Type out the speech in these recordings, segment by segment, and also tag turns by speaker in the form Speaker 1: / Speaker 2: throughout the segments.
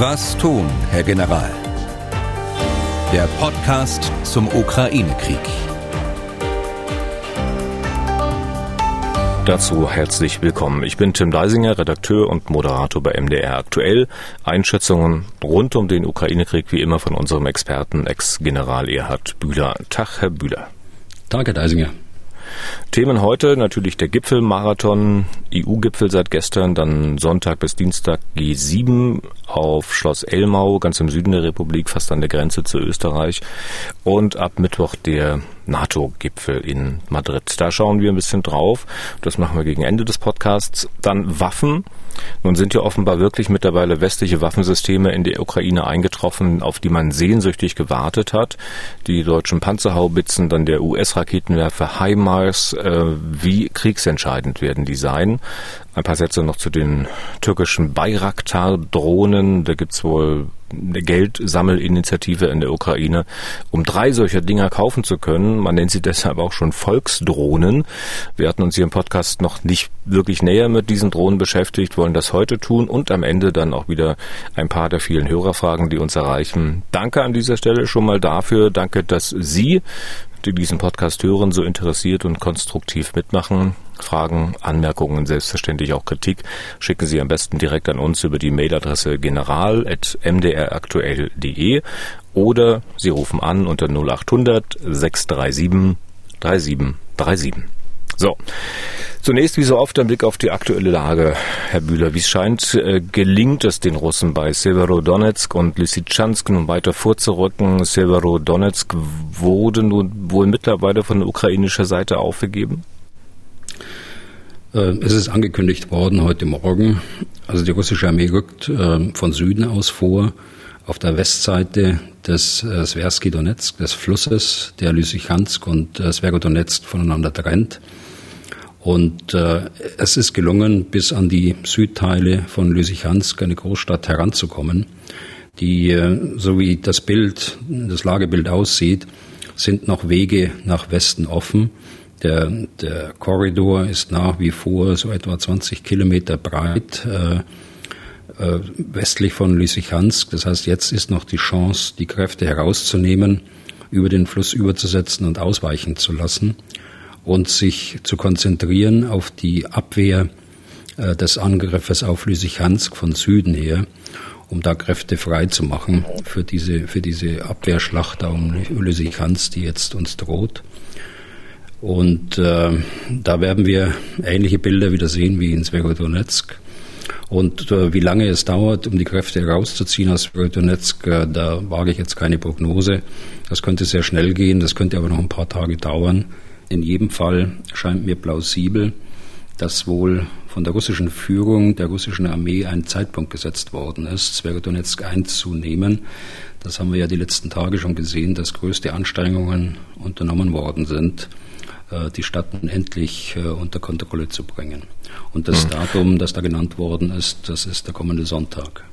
Speaker 1: Was tun, Herr General? Der Podcast zum Ukraine-Krieg.
Speaker 2: Dazu herzlich willkommen. Ich bin Tim Deisinger, Redakteur und Moderator bei MDR Aktuell. Einschätzungen rund um den Ukraine-Krieg wie immer von unserem Experten Ex-General Erhard Bühler. Tag, Herr Bühler.
Speaker 3: Tag, Herr Deisinger.
Speaker 2: Themen heute natürlich der Gipfelmarathon, EU-Gipfel seit gestern, dann Sonntag bis Dienstag G7 auf Schloss Elmau, ganz im Süden der Republik, fast an der Grenze zu Österreich. Und ab Mittwoch der NATO-Gipfel in Madrid. Da schauen wir ein bisschen drauf. Das machen wir gegen Ende des Podcasts. Dann Waffen. Nun sind ja offenbar wirklich mittlerweile westliche Waffensysteme in die Ukraine eingetroffen, auf die man sehnsüchtig gewartet hat. Die deutschen Panzerhaubitzen, dann der US-Raketenwerfer HIMARS. Äh, wie kriegsentscheidend werden die sein? Ein paar Sätze noch zu den türkischen Bayraktar-Drohnen. Da gibt's wohl eine Geldsammelinitiative in der Ukraine, um drei solcher Dinger kaufen zu können. Man nennt sie deshalb auch schon Volksdrohnen. Wir hatten uns hier im Podcast noch nicht wirklich näher mit diesen Drohnen beschäftigt, wollen das heute tun und am Ende dann auch wieder ein paar der vielen Hörerfragen, die uns erreichen. Danke an dieser Stelle schon mal dafür. Danke, dass Sie die diesen Podcast hören, so interessiert und konstruktiv mitmachen. Fragen, Anmerkungen, selbstverständlich auch Kritik schicken Sie am besten direkt an uns über die Mailadresse general.mdraktuell.de oder Sie rufen an unter 0800 637 3737. So, zunächst wie so oft ein Blick auf die aktuelle Lage, Herr Bühler. Wie es scheint, äh, gelingt es den Russen bei Severodonetsk und Lysychansk nun weiter vorzurücken. Severodonetsk wurde nun wohl mittlerweile von ukrainischer Seite aufgegeben?
Speaker 3: Äh, es ist angekündigt worden heute Morgen. Also die russische Armee rückt äh, von Süden aus vor auf der Westseite des äh, Sversky Donetsk, des Flusses, der Lysychansk und Sverodonetsk voneinander trennt. Und es ist gelungen, bis an die Südteile von Lysychansk, eine Großstadt, heranzukommen. Die, so wie das Bild, das Lagebild aussieht, sind noch Wege nach Westen offen. Der, der Korridor ist nach wie vor so etwa 20 Kilometer breit, äh, äh, westlich von Lysychansk. Das heißt, jetzt ist noch die Chance, die Kräfte herauszunehmen, über den Fluss überzusetzen und ausweichen zu lassen und sich zu konzentrieren auf die Abwehr äh, des Angriffes auf Lysychansk von Süden her, um da Kräfte frei zu machen für diese, für diese Abwehrschlacht um Lysychansk, die jetzt uns droht. Und äh, da werden wir ähnliche Bilder wieder sehen wie in Sverodonetsk. Und äh, wie lange es dauert, um die Kräfte herauszuziehen aus Sverodonetsk, äh, da wage ich jetzt keine Prognose. Das könnte sehr schnell gehen, das könnte aber noch ein paar Tage dauern. In jedem Fall scheint mir plausibel, dass wohl von der russischen Führung, der russischen Armee ein Zeitpunkt gesetzt worden ist, Sverodonetsk einzunehmen. Das haben wir ja die letzten Tage schon gesehen, dass größte Anstrengungen unternommen worden sind, die Stadt endlich äh, unter Kontrolle zu bringen. Und das mhm. Datum, das da genannt worden ist, das ist der kommende Sonntag.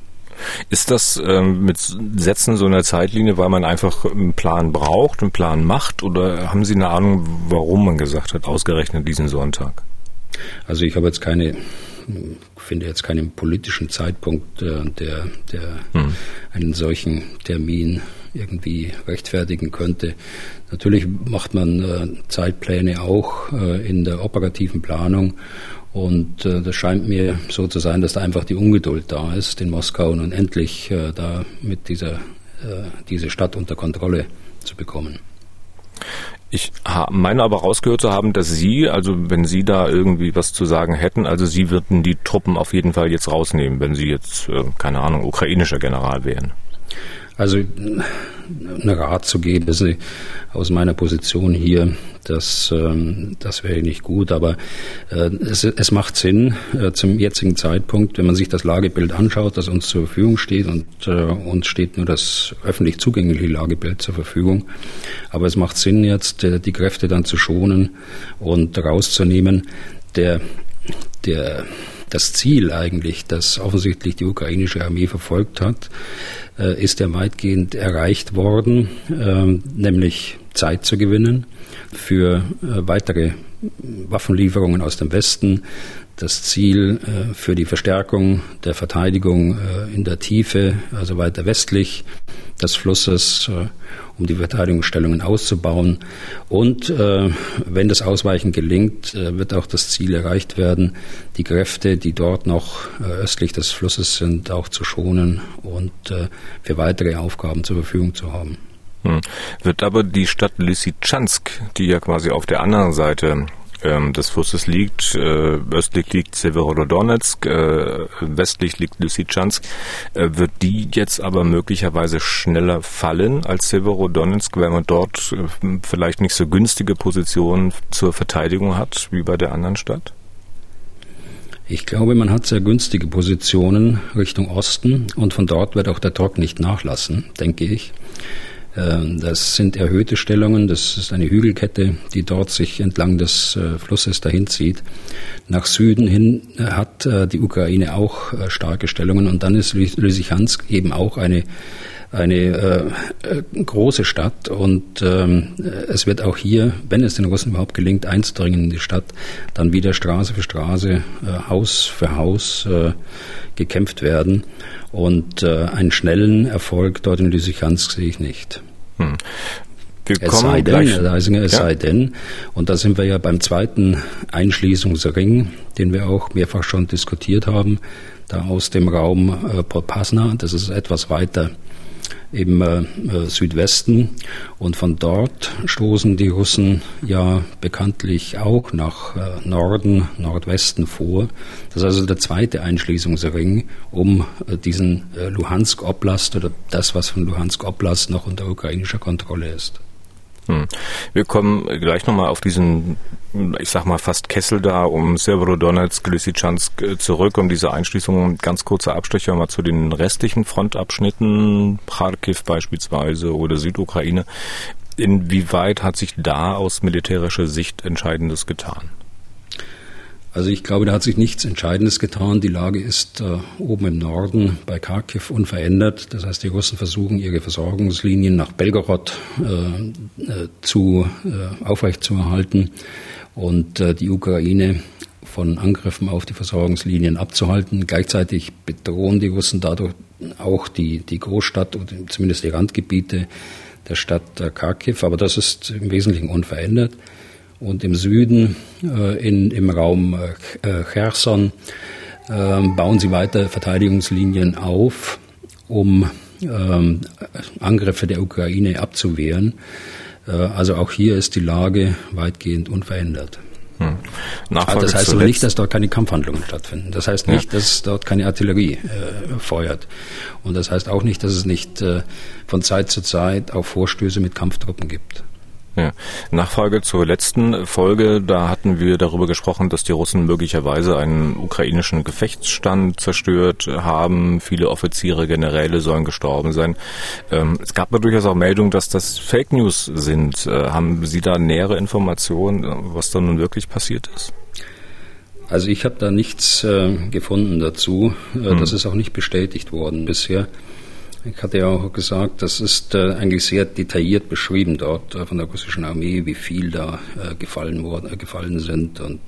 Speaker 2: Ist das ähm, mit Setzen so einer Zeitlinie, weil man einfach einen Plan braucht, einen Plan macht, oder haben Sie eine Ahnung, warum man gesagt hat, ausgerechnet diesen Sonntag?
Speaker 3: Also ich habe jetzt keine, finde jetzt keinen politischen Zeitpunkt, äh, der, der hm. einen solchen Termin irgendwie rechtfertigen könnte. Natürlich macht man äh, Zeitpläne auch äh, in der operativen Planung und äh, das scheint mir so zu sein, dass da einfach die Ungeduld da ist in Moskau nun endlich äh, da mit dieser äh, diese Stadt unter Kontrolle zu bekommen.
Speaker 2: Ich meine aber rausgehört zu haben, dass Sie, also wenn Sie da irgendwie was zu sagen hätten, also Sie würden die Truppen auf jeden Fall jetzt rausnehmen, wenn Sie jetzt, äh, keine Ahnung, ukrainischer General wären.
Speaker 3: Also einen Rat zu geben, das ist aus meiner Position hier, das, ähm, das wäre nicht gut, aber äh, es, es macht Sinn äh, zum jetzigen Zeitpunkt, wenn man sich das Lagebild anschaut, das uns zur Verfügung steht und äh, uns steht nur das öffentlich zugängliche Lagebild zur Verfügung, aber es macht Sinn jetzt, die Kräfte dann zu schonen und rauszunehmen. Der, der das Ziel eigentlich, das offensichtlich die ukrainische Armee verfolgt hat, äh, ist ja weitgehend erreicht worden, ähm, nämlich Zeit zu gewinnen für äh, weitere Waffenlieferungen aus dem Westen, das Ziel äh, für die Verstärkung der Verteidigung in der Tiefe, also weiter westlich des Flusses, um die Verteidigungsstellungen auszubauen. Und wenn das Ausweichen gelingt, wird auch das Ziel erreicht werden, die Kräfte, die dort noch östlich des Flusses sind, auch zu schonen und für weitere Aufgaben zur Verfügung zu haben.
Speaker 2: Hm. Wird aber die Stadt Lysychansk, die ja quasi auf der anderen Seite ähm, des Flusses liegt. Äh, östlich liegt Severodonetsk, äh, westlich liegt Lysychansk. Äh, wird die jetzt aber möglicherweise schneller fallen als Severodonetsk, weil man dort äh, vielleicht nicht so günstige Positionen zur Verteidigung hat wie bei der anderen Stadt?
Speaker 3: Ich glaube, man hat sehr günstige Positionen Richtung Osten und von dort wird auch der Druck nicht nachlassen, denke ich. Ähm, das sind erhöhte Stellungen, das ist eine Hügelkette, die dort sich entlang des äh, Flusses dahin zieht. Nach Süden hin äh, hat äh, die Ukraine auch starke Stellungen und dann ist Lysychansk eben auch eine eine äh, große Stadt und ähm, es wird auch hier, wenn es den Russen überhaupt gelingt, einzudringen in die Stadt, dann wieder Straße für Straße, äh, Haus für Haus äh, gekämpft werden. Und äh, einen schnellen Erfolg dort in Lysychansk sehe ich nicht. Hm. Wir es sei denn, Herr Leisinger, es ja. sei denn, und da sind wir ja beim zweiten Einschließungsring, den wir auch mehrfach schon diskutiert haben, da aus dem Raum äh, Popasna, das ist etwas weiter im äh, äh, Südwesten. Und von dort stoßen die Russen ja bekanntlich auch nach äh, Norden, Nordwesten vor. Das ist also der zweite Einschließungsring, um diesen Luhansk Oblast oder das, was von Luhansk Oblast noch unter ukrainischer Kontrolle ist.
Speaker 2: Hm. Wir kommen gleich nochmal auf diesen, ich sag mal, fast Kessel da um Severodonetsk, Lysychansk äh, zurück, um diese Einschließung. Ganz kurzer Abstecher mal zu den restlichen Frontabschnitten, Kharkiv beispielsweise oder Südukraine. Inwieweit hat sich da aus militärischer Sicht Entscheidendes getan?
Speaker 3: Also ich glaube, da hat sich nichts Entscheidendes getan. Die Lage ist äh, oben im Norden bei Kharkiv unverändert. Das heißt, die Russen versuchen, ihre Versorgungslinien nach Belgorod äh, äh, äh, aufrechtzuerhalten und äh, die Ukraine von Angriffen auf die Versorgungslinien abzuhalten. Gleichzeitig bedrohen die Russen dadurch auch die, die Großstadt oder zumindest die Randgebiete der Stadt äh, Kharkiv. Aber das ist im Wesentlichen unverändert und im Süden äh, in, im Raum äh, Cherson äh, bauen sie weiter Verteidigungslinien auf, um ähm, Angriffe der Ukraine abzuwehren. Äh, also auch hier ist die Lage weitgehend unverändert. Hm. Also das heißt aber nicht, dass dort keine Kampfhandlungen stattfinden. Das heißt nicht, ja. dass dort keine Artillerie äh, feuert. Und das heißt auch nicht, dass es nicht äh, von Zeit zu Zeit auch Vorstöße mit Kampftruppen gibt.
Speaker 2: Ja. Nachfrage zur letzten Folge, da hatten wir darüber gesprochen, dass die Russen möglicherweise einen ukrainischen Gefechtsstand zerstört haben. Viele Offiziere, Generäle sollen gestorben sein. Ähm, es gab aber durchaus auch Meldungen, dass das Fake News sind. Äh, haben Sie da nähere Informationen, was da nun wirklich passiert ist?
Speaker 3: Also ich habe da nichts äh, gefunden dazu. Äh, hm. Das ist auch nicht bestätigt worden bisher. Ich hatte ja auch gesagt, das ist äh, eigentlich sehr detailliert beschrieben dort äh, von der russischen Armee, wie viel da äh, gefallen worden, gefallen sind und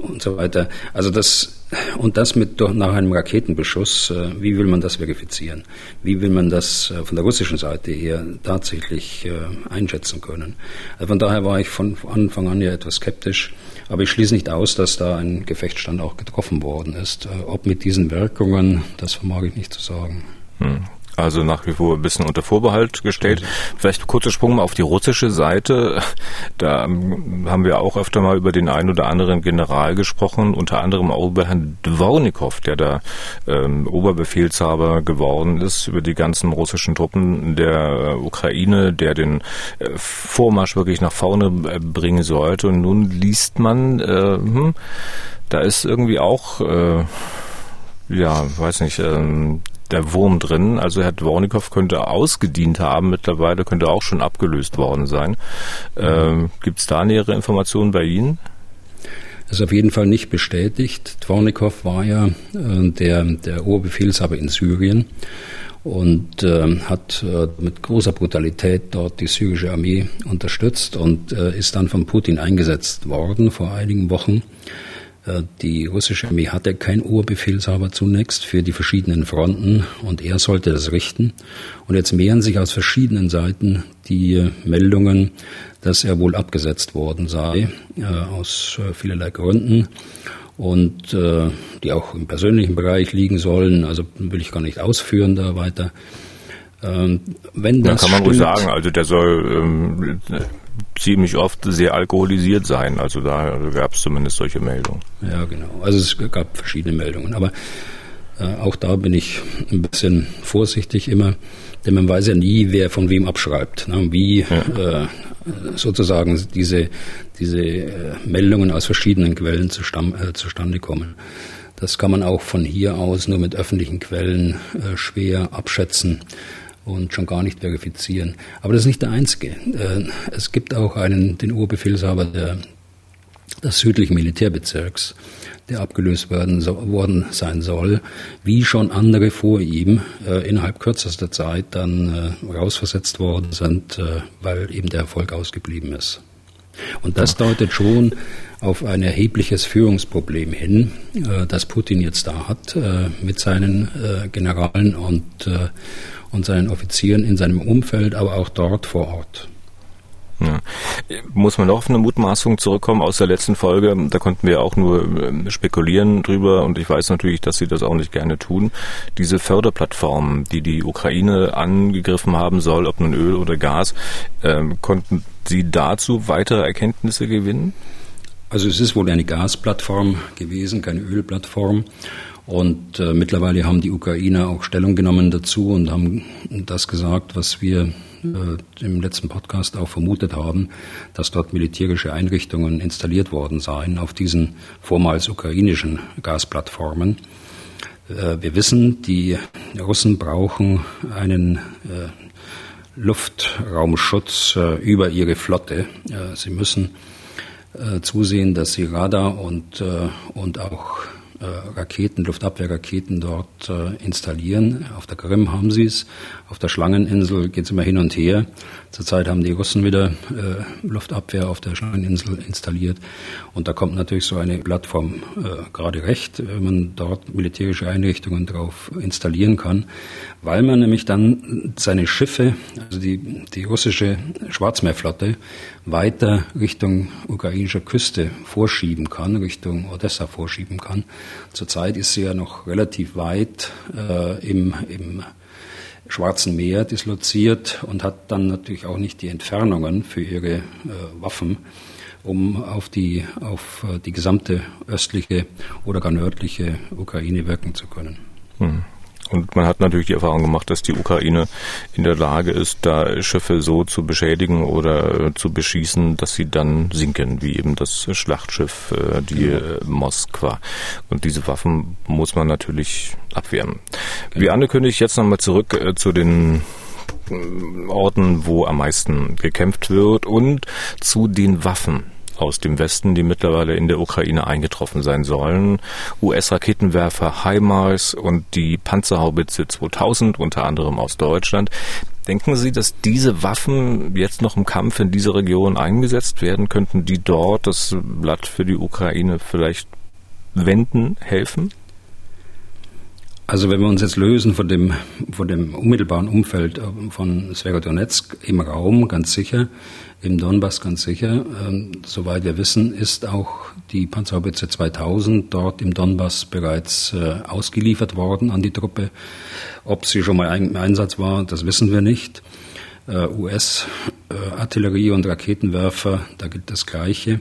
Speaker 3: und so weiter. Also das und das mit nach einem Raketenbeschuss. wie will man das verifizieren? Wie will man das von der russischen Seite her tatsächlich einschätzen können? Also von daher war ich von Anfang an ja etwas skeptisch. Aber ich schließe nicht aus, dass da ein Gefechtsstand auch getroffen worden ist. Äh, ob mit diesen Wirkungen, das vermag ich nicht zu sagen.
Speaker 2: Hm. Also nach wie vor ein bisschen unter Vorbehalt gestellt. Vielleicht kurzer Sprung mal auf die russische Seite. Da haben wir auch öfter mal über den einen oder anderen General gesprochen, unter anderem auch über Herrn Dvornikow, der da ähm, Oberbefehlshaber geworden ist über die ganzen russischen Truppen der Ukraine, der den äh, Vormarsch wirklich nach vorne äh, bringen sollte. Und nun liest man, äh, hm, da ist irgendwie auch äh, ja, weiß nicht, ähm, der Wurm drin. Also Herr Dvornikow könnte ausgedient haben mittlerweile, könnte auch schon abgelöst worden sein. Ähm, Gibt es da nähere Informationen bei Ihnen?
Speaker 3: Das ist auf jeden Fall nicht bestätigt. Dvornikow war ja äh, der, der Oberbefehlshaber in Syrien und äh, hat äh, mit großer Brutalität dort die syrische Armee unterstützt und äh, ist dann von Putin eingesetzt worden vor einigen Wochen. Äh, die russische Armee hatte keinen Oberbefehlshaber zunächst für die verschiedenen Fronten und er sollte das richten. Und jetzt mehren sich aus verschiedenen Seiten die Meldungen, dass er wohl abgesetzt worden sei, äh, aus äh, vielerlei Gründen und äh, die auch im persönlichen Bereich liegen sollen. Also will ich gar nicht ausführen da weiter.
Speaker 2: Ähm, wenn das ja, kann man stimmt, ruhig sagen. Also der soll ähm, ziemlich oft sehr alkoholisiert sein. Also da gab es zumindest solche Meldungen.
Speaker 3: Ja, genau. Also es gab verschiedene Meldungen. Aber äh, auch da bin ich ein bisschen vorsichtig immer, denn man weiß ja nie, wer von wem abschreibt. Ne? Wie ja. äh, sozusagen diese, diese äh, Meldungen aus verschiedenen Quellen zustand, äh, zustande kommen. Das kann man auch von hier aus nur mit öffentlichen Quellen äh, schwer abschätzen und schon gar nicht verifizieren. Aber das ist nicht der einzige. Äh, es gibt auch einen, den Urbefehlshaber der, des südlichen Militärbezirks, der abgelöst werden, so, worden sein soll, wie schon andere vor ihm äh, innerhalb kürzester Zeit dann äh, rausversetzt worden sind, weil eben der Erfolg ausgeblieben ist. Und das deutet schon auf ein erhebliches Führungsproblem hin, das Putin jetzt da hat mit seinen Generalen und, und seinen Offizieren in seinem Umfeld, aber auch dort vor Ort.
Speaker 2: Ja. Muss man noch auf eine Mutmaßung zurückkommen aus der letzten Folge? Da konnten wir auch nur ähm, spekulieren drüber und ich weiß natürlich, dass Sie das auch nicht gerne tun. Diese Förderplattformen, die die Ukraine angegriffen haben soll, ob nun Öl oder Gas, ähm, konnten Sie dazu weitere Erkenntnisse gewinnen?
Speaker 3: Also es ist wohl eine Gasplattform gewesen, keine Ölplattform. Und äh, mittlerweile haben die Ukrainer auch Stellung genommen dazu und haben das gesagt, was wir äh, im letzten Podcast auch vermutet haben, dass dort militärische Einrichtungen installiert worden seien auf diesen vormals ukrainischen Gasplattformen. Äh, wir wissen, die Russen brauchen einen äh, Luftraumschutz äh, über ihre Flotte. Äh, sie müssen äh, zusehen, dass sie Radar und, und auch äh, Raketen, Luftabwehrraketen dort äh, installieren. Auf der Krim haben sie es, auf der Schlangeninsel geht es immer hin und her. Zurzeit haben die Russen wieder äh, Luftabwehr auf der Schlangeninsel installiert. Und da kommt natürlich so eine Plattform äh, gerade recht, wenn man dort militärische Einrichtungen drauf installieren kann, weil man nämlich dann seine Schiffe, also die, die russische Schwarzmeerflotte, weiter Richtung ukrainischer Küste vorschieben kann, Richtung Odessa vorschieben kann. Zurzeit ist sie ja noch relativ weit äh, im, im Schwarzen Meer disloziert und hat dann natürlich auch nicht die Entfernungen für ihre äh, Waffen, um auf die, auf äh, die gesamte östliche oder gar nördliche Ukraine wirken zu können. Hm.
Speaker 2: Und man hat natürlich die Erfahrung gemacht, dass die Ukraine in der Lage ist, da Schiffe so zu beschädigen oder äh, zu beschießen, dass sie dann sinken, wie eben das Schlachtschiff, äh, die genau. Äh, Moskwa. Und diese Waffen muss man natürlich abwehren. Wie angekündigt, jetzt nochmal zurück zu den Orten, wo am meisten gekämpft wird und zu den Waffen aus dem Westen, die mittlerweile in der Ukraine eingetroffen sein sollen. US-Raketenwerfer HIMARS und die Panzerhaubitze 2000, unter anderem aus Deutschland. Denken Sie, dass diese Waffen jetzt noch im Kampf in dieser Region eingesetzt werden? Könnten die dort das Blatt für die Ukraine vielleicht wenden, helfen?
Speaker 3: Also wenn wir uns jetzt lösen von dem, von dem unmittelbaren Umfeld von Sverodonetsk im Raum, ganz sicher, im Donbass ganz sicher. Ähm, soweit wir wissen, ist auch die Panzerhaubitze 2000 dort im Donbass bereits äh, ausgeliefert worden an die Truppe. Ob sie schon mal im Einsatz war, das wissen wir nicht. Äh, US-Artillerie äh, und Raketenwerfer, da gilt das Gleiche.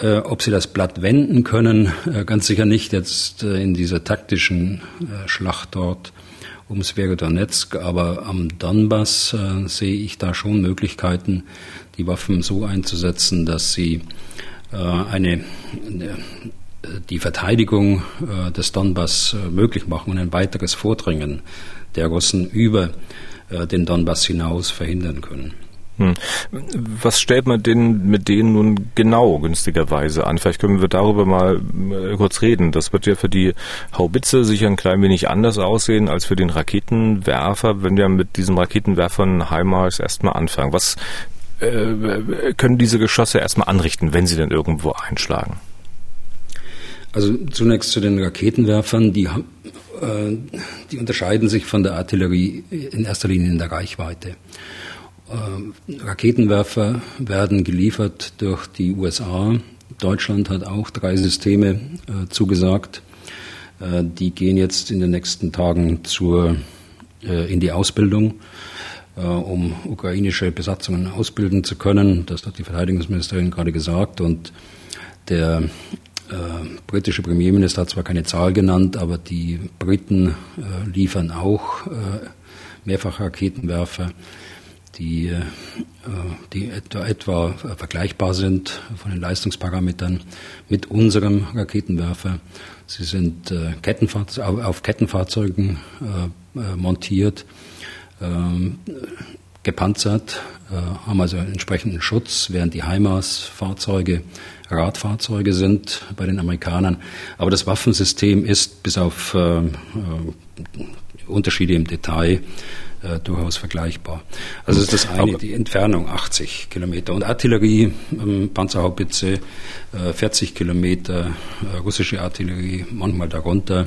Speaker 3: Äh, ob sie das Blatt wenden können, äh, ganz sicher nicht jetzt äh, in dieser taktischen Schlacht dort um Sverodonetsk, aber am Donbass äh, sehe ich da schon Möglichkeiten, die Waffen so einzusetzen, dass sie äh, eine, äh, die Verteidigung äh, des Donbass äh, möglich machen und ein weiteres Vordringen der Russen über äh, den Donbass hinaus verhindern können.
Speaker 2: Hm. Was stellt man denn mit denen nun genau günstigerweise an? Vielleicht können wir darüber mal äh, kurz reden. Das wird ja für die Haubitze sicher ein klein wenig anders aussehen als für den Raketenwerfer, wenn wir mit diesen Raketenwerfern HIMARS erstmal anfangen. Was äh, können diese Geschosse erstmal anrichten, wenn sie denn irgendwo einschlagen?
Speaker 3: Also zunächst zu den Raketenwerfern, die, äh, die unterscheiden sich von der Artillerie in erster Linie in der Reichweite. Äh, Raketenwerfer werden geliefert durch die USA. Deutschland hat auch drei Systeme äh, zugesagt. Äh, die gehen jetzt in den nächsten Tagen zur, äh, in die Ausbildung, äh, um ukrainische Besatzungen ausbilden zu können. Das hat die Verteidigungsministerin gerade gesagt. Und der äh, britische Premierminister hat zwar keine Zahl genannt, aber die Briten äh, liefern auch äh, Mehrfachraketenwerfer die, äh, die etwa, etwa vergleichbar sind von den Leistungsparametern mit unserem Raketenwerfer. Sie sind äh, auf Kettenfahrzeugen äh, montiert, ähm, gepanzert, haben also entsprechenden Schutz, während die HIMARS-Fahrzeuge Radfahrzeuge sind bei den Amerikanern. Aber das Waffensystem ist bis auf Unterschiede im Detail äh, durchaus vergleichbar. Also ist das eine, die Entfernung 80 Kilometer und Artillerie, ähm, Panzerhaubitze äh, 40 Kilometer, äh, russische Artillerie manchmal darunter.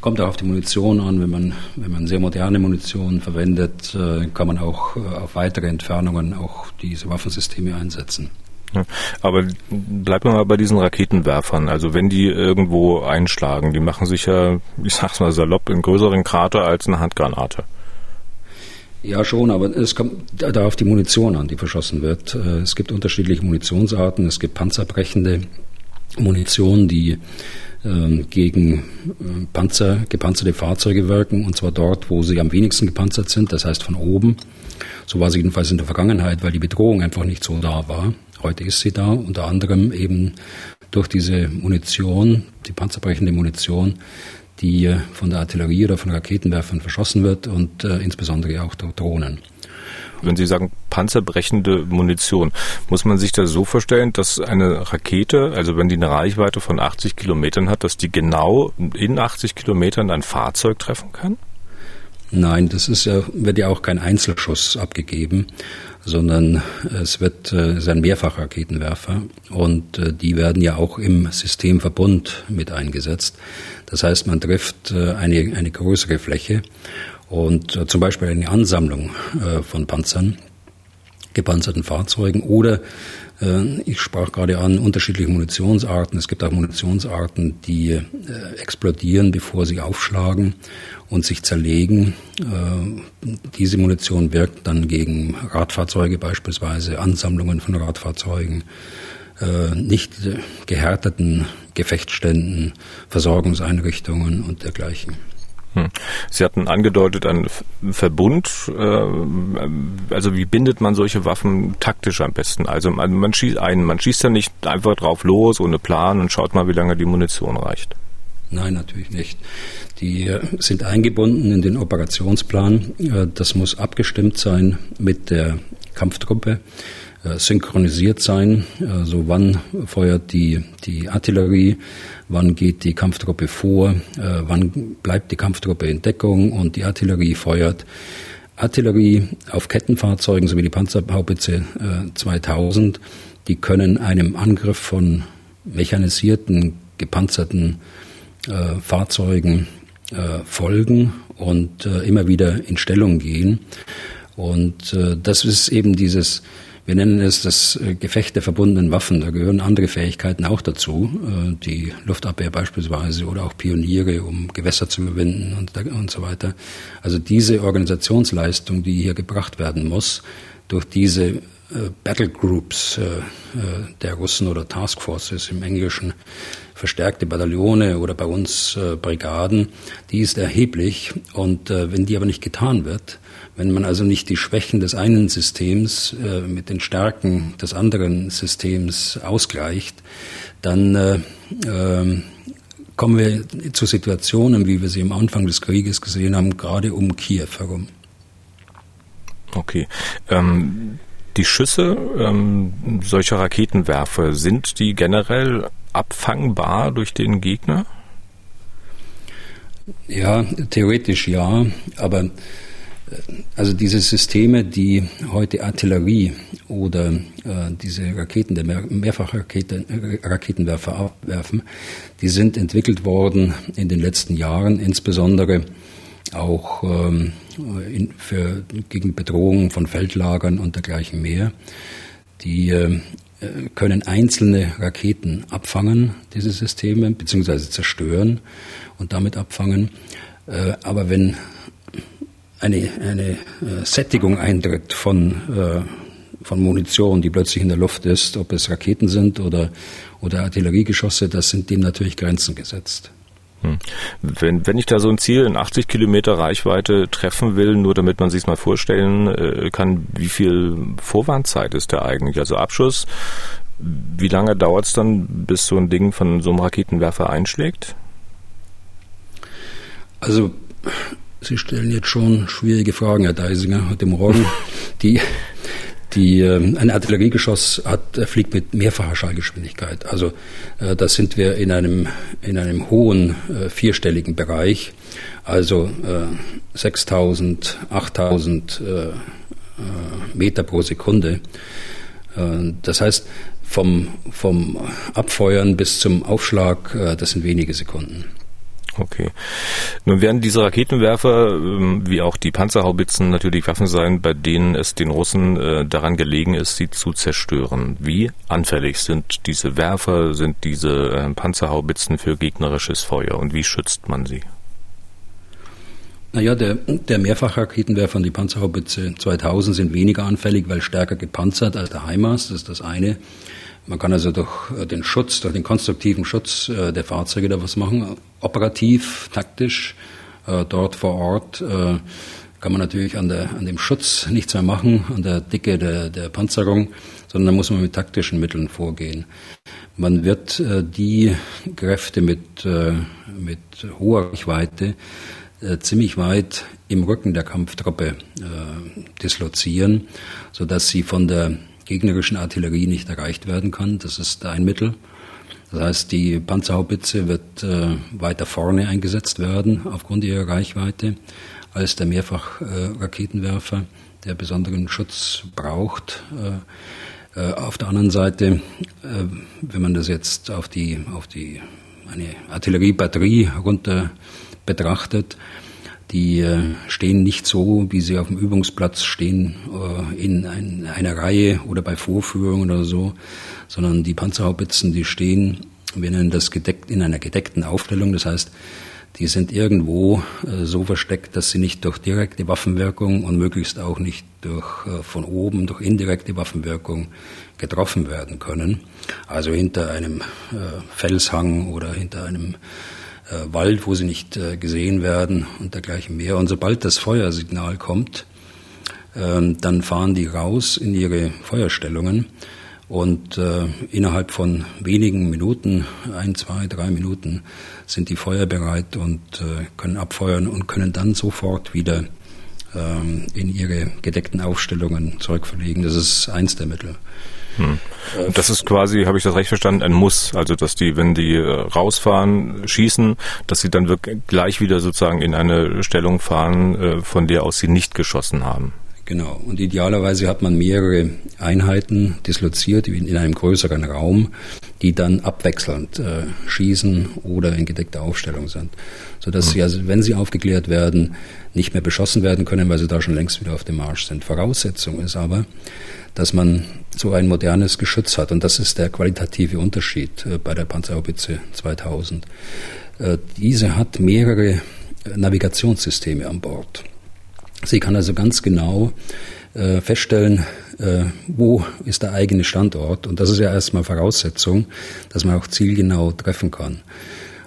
Speaker 3: Kommt auch auf die Munition an. Wenn man, wenn man sehr moderne Munition verwendet, äh, kann man auch äh, auf weitere Entfernungen auch diese Waffensysteme einsetzen.
Speaker 2: Aber bleibt man mal bei diesen Raketenwerfern. Also wenn die irgendwo einschlagen, die machen sich ja, ich sag's mal salopp, einen größeren Krater als eine Handgranate.
Speaker 3: Ja, schon, aber es kommt da auf die Munition an, die verschossen wird. Äh, es gibt unterschiedliche Munitionsarten. Es gibt panzerbrechende Munition, die ähm, gegen äh, Panzer, gepanzerte Fahrzeuge wirken, und zwar dort, wo sie am wenigsten gepanzert sind, das heißt von oben. So war es jedenfalls in der Vergangenheit, weil die Bedrohung einfach nicht so da war. Heute ist sie da, unter anderem eben durch diese Munition, die panzerbrechende Munition, die von der Artillerie oder von Raketenwerfern verschossen wird und äh, insbesondere auch durch Drohnen.
Speaker 2: Wenn Sie sagen panzerbrechende Munition, muss man sich das so vorstellen, dass eine Rakete, also wenn die eine Reichweite von 80 Kilometern hat, dass die genau in 80 Kilometern ein Fahrzeug treffen kann?
Speaker 3: Nein, das ist wird ja auch kein Einzelschuss abgegeben, sondern es wird äh, es ist ein Mehrfachraketenwerfer und äh, die werden ja auch im Systemverbund mit eingesetzt. Das heißt, man trifft äh, eine, eine größere Fläche und zum Beispiel eine Ansammlung von Panzern, gepanzerten Fahrzeugen oder ich sprach gerade an unterschiedliche Munitionsarten. Es gibt auch Munitionsarten, die explodieren, bevor sie aufschlagen und sich zerlegen. Äh, diese Munition wirkt dann gegen Radfahrzeuge beispielsweise, Ansammlungen von Radfahrzeugen, äh, nicht gehärteten Gefechtsständen, Versorgungseinrichtungen und dergleichen.
Speaker 2: Hm. Sie hatten angedeutet, ein Verbund. Äh, also wie bindet man solche Waffen taktisch am besten? Also man schießt einen, man schießt ja nicht einfach drauf los ohne Plan und schaut mal, wie lange die Munition reicht.
Speaker 3: Nein, natürlich nicht. Die sind eingebunden in den Operationsplan. Äh, das muss abgestimmt sein mit der Kampftruppe, äh, synchronisiert sein. Also wann feuert die, die Artillerie, wann geht die Kampftruppe vor, äh, wann bleibt die Kampftruppe in Deckung und die Artillerie feuert. Artillerie auf Kettenfahrzeugen sowie die Panzerhaubitze 2000, die können einem Angriff von mechanisierten, gepanzerten äh, Fahrzeugen äh, folgen und äh, immer wieder in Stellung gehen. Und äh, das ist eben dieses, wir nennen es das äh, Gefecht der verbundenen Waffen. Da gehören andere Fähigkeiten auch dazu, äh, die Luftabwehr beispielsweise oder auch Pioniere, um Gewässer zu überwinden und, und so weiter. Also diese Organisationsleistung, die hier gebracht werden muss, durch diese Battle Groups äh, der Russen oder Task Forces im Englischen, verstärkte Bataillone oder bei uns Brigaden, die ist erheblich. Und wenn die aber nicht getan wird, wenn man also nicht die Schwächen des einen Systems mit den Stärken des anderen Systems ausgleicht, dann ähm, kommen wir zu Situationen, wie wir sie am Anfang des Krieges gesehen haben, gerade um Kiew herum.
Speaker 2: Okay. Ähm, die Schüsse ähm, solcher Raketenwerfer, sind die generell abfangbar durch den Gegner?
Speaker 3: Ja, theoretisch ja, aber Also diese Systeme, die heute Artillerie oder äh, diese Raketen, der Mehr Mehrfachraketenwerfer abwerfen, die sind entwickelt worden in den letzten Jahren, insbesondere auch ähm, in, für, gegen Bedrohungen von Feldlagern und dergleichen mehr. Die äh, können einzelne Raketen abfangen, diese Systeme, beziehungsweise zerstören und damit abfangen. Äh, aber wenn eine, eine äh, Sättigung eintritt von, äh, von Munition, die plötzlich in der Luft ist, ob es Raketen sind oder, oder Artilleriegeschosse, das sind dem natürlich Grenzen gesetzt.
Speaker 2: Hm. Wenn, wenn ich da so ein Ziel in 80 Kilometer Reichweite treffen will, nur damit man sich mal vorstellen äh, kann, wie viel Vorwarnzeit ist da eigentlich? Also Abschuss, wie lange dauert es dann, bis so ein Ding von so einem Raketenwerfer einschlägt?
Speaker 3: Also Sie stellen jetzt schon schwierige Fragen, Herr Deisinger, heute Morgen. Die, die, äh, ein Artilleriegeschoss hat, äh, fliegt mit mehrfacher Schallgeschwindigkeit. Also äh, da sind wir in einem, in einem hohen äh, vierstelligen Bereich, also äh, 6000, 8000 äh, äh, Meter pro Sekunde. Äh, das heißt, vom, vom Abfeuern bis zum Aufschlag, äh, das sind wenige Sekunden.
Speaker 2: Okay. Nun werden diese Raketenwerfer, ähm, wie auch die Panzerhaubitzen, natürlich Waffen sein, bei denen es den Russen äh, daran gelegen ist, sie zu zerstören. Wie anfällig sind diese Werfer, sind diese äh, Panzerhaubitzen für gegnerisches Feuer und wie schützt man sie?
Speaker 3: Naja, der, der Mehrfachraketenwerfer und die Panzerhaubitze 2000 sind weniger anfällig, weil stärker gepanzert als der HIMARS, das ist das eine. Man kann also durch äh, den Schutz, durch den konstruktiven Schutz äh, der Fahrzeuge da was machen. Operativ, taktisch, äh, dort vor Ort kann man natürlich an, der, an dem Schutz nichts mehr machen, an der Dicke der, der Panzerung, sondern da muss man mit taktischen Mitteln vorgehen. Man wird die Kräfte mit, mit hoher Reichweite ziemlich weit im Rücken der Kampftruppe dislozieren, sodass sie von der gegnerischen Artillerie nicht erreicht werden kann. Das ist ein Mittel. Das heißt, die Panzerhaubitze wird äh, weiter vorne eingesetzt werden aufgrund ihrer Reichweite als der Mehrfachraketenwerfer, äh, der besonderen Schutz braucht. Äh, äh auf der anderen Seite, äh, wenn man das jetzt auf die, auf die eine Artilleriebatterie runter betrachtet, die äh, stehen nicht so, wie sie auf dem Übungsplatz stehen, äh, in ein, einer Reihe oder bei Vorführungen oder so, sondern die Panzerhaubitzen, die stehen, wir nennen das gedeckt, in einer gedeckten Aufstellung. Das heißt, die sind irgendwo äh, so versteckt, dass sie nicht durch direkte Waffenwirkung und möglichst auch nicht durch von oben durch indirekte Waffenwirkung getroffen werden können. Also hinter einem Felshang oder hinter einem Wald, wo sie nicht äh, gesehen werden und dergleichen mehr. Und sobald das Feuersignal kommt, äh, dann fahren die raus in ihre Feuerstellungen und äh, innerhalb von wenigen Minuten, ein, zwei, drei Minuten, sind die feuerbereit und äh, können abfeuern und können dann sofort wieder ähm, in ihre gedeckten Aufstellungen zurückverlegen. Das ist eins der Mittel.
Speaker 2: Hm. Das ist quasi, habe ich das recht verstanden, ein Muss. Also dass die, wenn die äh, rausfahren, schießen, dass sie dann wirklich gleich wieder sozusagen in eine Stellung fahren, äh, von der aus sie nicht geschossen haben.
Speaker 3: Genau. Und idealerweise hat man mehrere Einheiten disloziert in einem größeren Raum, die dann abwechselnd äh, schießen oder in gedeckter Aufstellung sind. Sodass mhm. sie, also, wenn sie aufgeklärt werden, nicht mehr beschossen werden können, weil sie da schon längst wieder auf dem Marsch sind. Voraussetzung ist aber, dass man so ein modernes Geschütz hat. Und das ist der qualitative Unterschied äh, bei der Panzerhaubitze 2000. Äh, diese hat mehrere äh, Navigationssysteme an Bord. Sie kann also ganz genau feststellen, wo ist der eigene Standort. Und das ist ja erstmal Voraussetzung, dass man auch zielgenau treffen kann.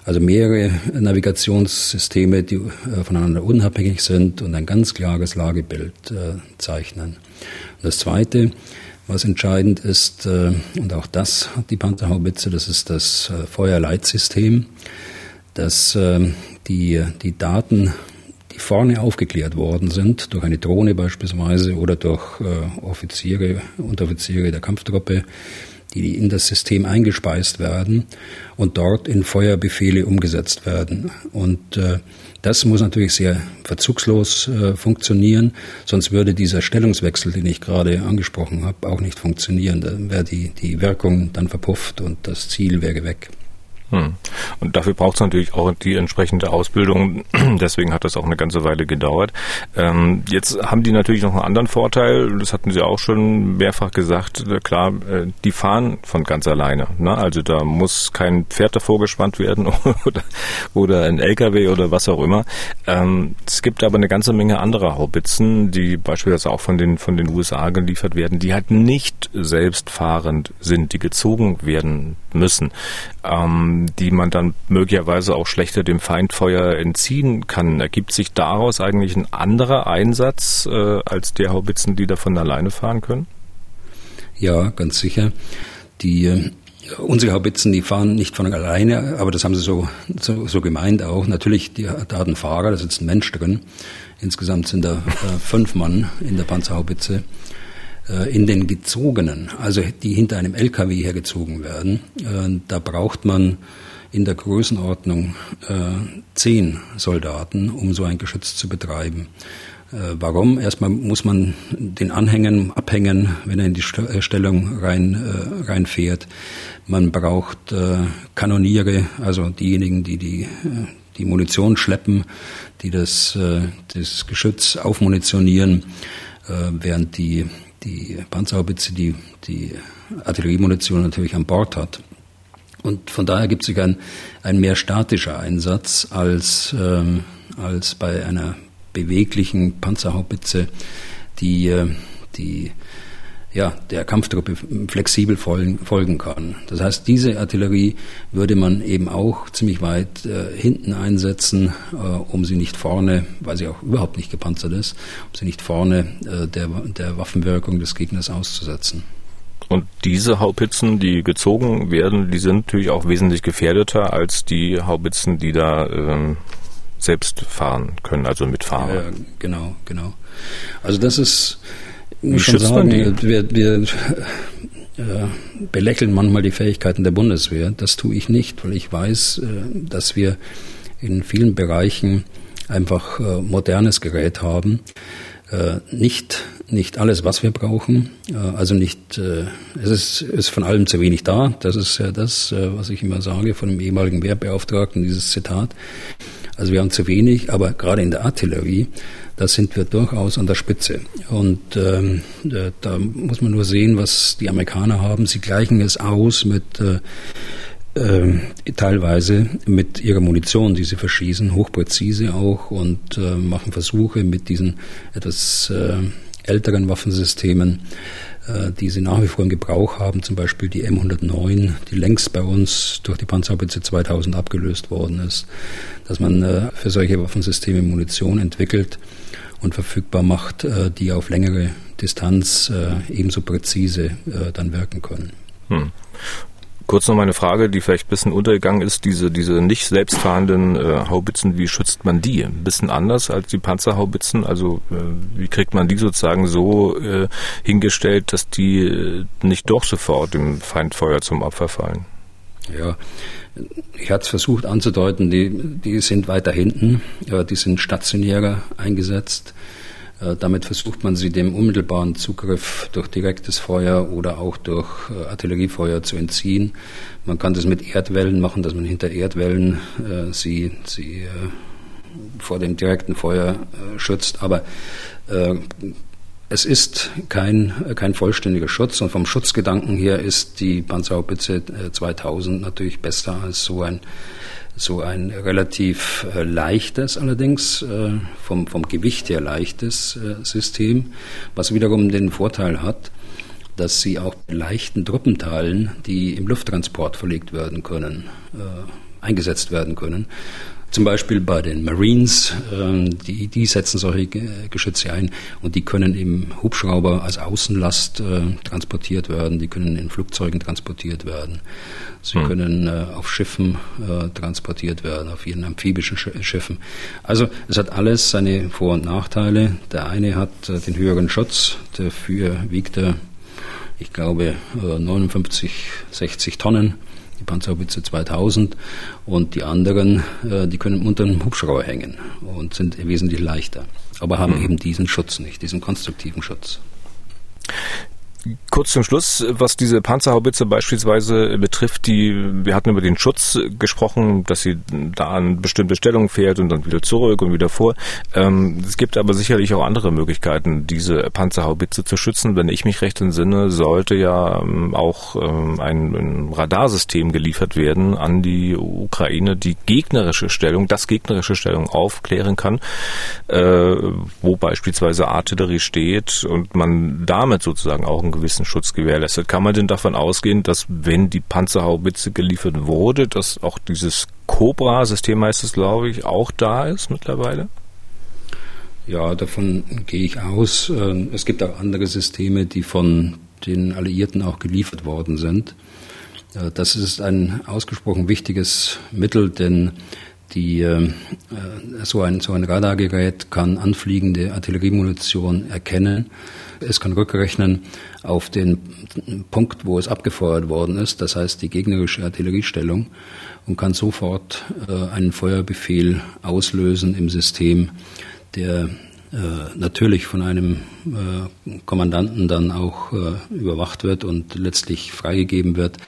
Speaker 3: Also mehrere Navigationssysteme, die voneinander unabhängig sind und ein ganz klares Lagebild zeichnen. Und das Zweite, was entscheidend ist, äh, und auch das hat die Panzerhaubitze, das ist das äh, Feuerleitsystem, dass äh, die, die Daten vorne aufgeklärt worden sind, durch eine Drohne beispielsweise oder durch äh, Offiziere, Unteroffiziere der Kampftruppe, die in das System eingespeist werden und dort in Feuerbefehle umgesetzt werden. Und das muss natürlich sehr verzugslos äh, funktionieren, sonst würde dieser Stellungswechsel, den ich gerade angesprochen habe, auch nicht funktionieren. Da wäre die, die Wirkung dann verpufft und das Ziel wäre weg.
Speaker 2: Hm. Und dafür braucht es natürlich auch die entsprechende Ausbildung. Deswegen hat das auch eine ganze Weile gedauert. Ähm, jetzt haben die natürlich noch einen anderen Vorteil. Das hatten Sie auch schon mehrfach gesagt. Klar, äh, die fahren von ganz alleine. Ne? Also da muss kein Pferd davor gespannt werden oder, oder ein LKW oder was auch immer. Ähm, es gibt aber eine ganze Menge anderer Haubitzen, die beispielsweise auch von den, von den USA geliefert werden, die halt nicht selbstfahrend sind, die gezogen werden müssen. Ähm, die man dann möglicherweise auch schlechter dem Feindfeuer entziehen kann. Ergibt sich daraus eigentlich ein anderer Einsatz äh, als der Haubitzen, die da von alleine fahren können?
Speaker 3: Ja, ganz sicher. Die äh, Unsere Haubitzen, die fahren nicht von alleine, aber das haben sie so, so, so gemeint auch. Natürlich, die, da hat ein Fahrer, da sitzt ein Mensch drin. Insgesamt sind da äh, fünf Mann in der Panzerhaubitze. Äh, in den gezogenen, also die hinter einem LKW hergezogen werden, äh, da braucht man in der Größenordnung äh, zehn Soldaten, um so ein Geschütz zu betreiben. Warum? Erstmal muss man den Anhängen abhängen, wenn er in die Stellung rein, äh, reinfährt. Man braucht äh, Kanoniere, also diejenigen, die die, die Munition schleppen, die das, äh, das Geschütz aufmunitionieren, äh, während die die Panzerhaubitze die, die Artilleriemunition natürlich an Bord hat. Und von daher gibt sich ein, ein mehr statischer Einsatz als, ähm, als bei einer beweglichen Panzerhaubitze, die, äh, die ja, der Kampftruppe flexibel folgen, kann. Das heißt, diese Artillerie würde man eben auch ziemlich weit äh, hinten einsetzen, äh, um sie nicht vorne, weil sie auch überhaupt nicht gepanzert ist, um sie nicht vorne äh, der, der Waffenwirkung des Gegners auszusetzen.
Speaker 2: Und diese Haubitzen, die gezogen werden, die sind natürlich auch wesentlich gefährdeter als die Haubitzen, die da ähm, selbst fahren können, also mitfahren. Ja,
Speaker 3: genau, genau. Also das ist wie schon sagen, wir, wir äh, belächeln manchmal die Fähigkeiten der Bundeswehr. Das tue ich nicht, weil ich weiß, äh, dass wir in vielen Bereichen einfach äh, modernes Gerät haben. Äh, nicht, nicht alles, was wir brauchen. Äh, also nicht, äh, es ist, ist von allem zu wenig da. Das ist ja das, was ich immer sage von dem ehemaligen Wehrbeauftragten, dieses Zitat. Also wir haben zu wenig, aber gerade in der Artillerie da sind wir durchaus an der Spitze. Und ähm, da muss man nur sehen, was die Amerikaner haben. Sie gleichen es aus mit äh, äh, teilweise mit ihrer Munition, die sie verschießen, hochpräzise auch und äh, machen Versuche mit diesen etwas äh, älteren Waffensystemen, äh, die sie nach wie vor im Gebrauch haben, zum Beispiel die M109, die längst bei uns durch die Panzerhaubitze 2000 abgelöst worden ist, dass man äh, für solche Waffensysteme Munition entwickelt und verfügbar macht, äh, die auf längere Distanz äh, ebenso präzise äh, dann wirken können. Hm.
Speaker 2: Kurz noch meine Frage, die vielleicht ein bisschen untergegangen ist, diese, diese nicht selbstfahrenden äh, Haubitzen, wie schützt man die? Ein bisschen anders als die Panzerhaubitzen? Also äh, wie kriegt man die sozusagen so äh, hingestellt, dass die nicht doch sofort dem Feindfeuer zum Opfer fallen?
Speaker 3: Ja, ich hatte es versucht anzudeuten, die, die sind weiter hinten, die sind stationärer eingesetzt. Äh, damit versucht man sie dem unmittelbaren Zugriff durch direktes Feuer oder auch durch äh, Artilleriefeuer zu entziehen. Man kann das mit Erdwellen machen, dass man hinter Erdwellen äh, sie, sie äh, vor dem direkten Feuer äh, schützt. Aber äh, es ist kein, kein vollständiger Schutz und vom Schutzgedanken her ist die Panzerhaubitze 2000 äh, natürlich besser als so ein, so ein relativ äh, leichtes, allerdings äh, vom, vom Gewicht her leichtes System, was wiederum den Vorteil hat, dass sie auch leichten Truppenteilen, die im Lufttransport verlegt werden können, eingesetzt werden können. Zum Beispiel bei den Marines, ähm, die, die setzen solche Geschütze ein und die können im Hubschrauber als Außenlast äh, transportiert werden, die können in Flugzeugen transportiert werden, sie hm. können äh, auf Schiffen äh, transportiert werden, auf ihren amphibischen Schiffen. Also es hat alles seine Vor- und Nachteile. Der eine hat den höheren Schutz, dafür wiegt er ich glaube, 59, 60 Tonnen die Panzerhaubitze 2000 und die anderen, äh, die können unter einem Hubschrauber hängen und sind wesentlich leichter, aber haben mhm. eben diesen Schutz nicht, diesen konstruktiven Schutz.
Speaker 2: Kurz zum Schluss, was diese Panzerhaubitze beispielsweise betrifft, die wir hatten über den Schutz gesprochen, dass sie da an bestimmte Stellungen fährt und dann wieder zurück und wieder vor. Ähm, es gibt aber sicherlich auch andere Möglichkeiten, diese Panzerhaubitze zu schützen. Wenn ich mich recht entsinne, sollte ja ähm, auch ähm, ein, ein Radarsystem geliefert werden an die Ukraine, die gegnerische Stellung, das gegnerische Stellung aufklären kann, äh, wo beispielsweise Artillerie steht und man damit sozusagen auch einen gewissen Schutz gewährleistet. Kann man denn davon ausgehen, dass wenn die Panzerhaubitze geliefert wurde, dass auch dieses Cobra-System heißt es, glaube ich, auch da ist mittlerweile?
Speaker 3: Ja, davon gehe ich aus. Ähm, es gibt auch andere Systeme, die von den Alliierten auch geliefert worden sind. Äh, das ist ein ausgesprochen wichtiges Mittel, denn die, äh, so, ein, so ein Radargerät kann anfliegende Artilleriemunition erkennen. Es kann rückrechnen auf den Punkt, wo es abgefeuert worden ist, das heißt die gegnerische Artilleriestellung, und kann sofort äh, einen Feuerbefehl auslösen im System, der äh, natürlich von einem äh, Kommandanten dann auch äh, überwacht wird und letztlich freigegeben wird.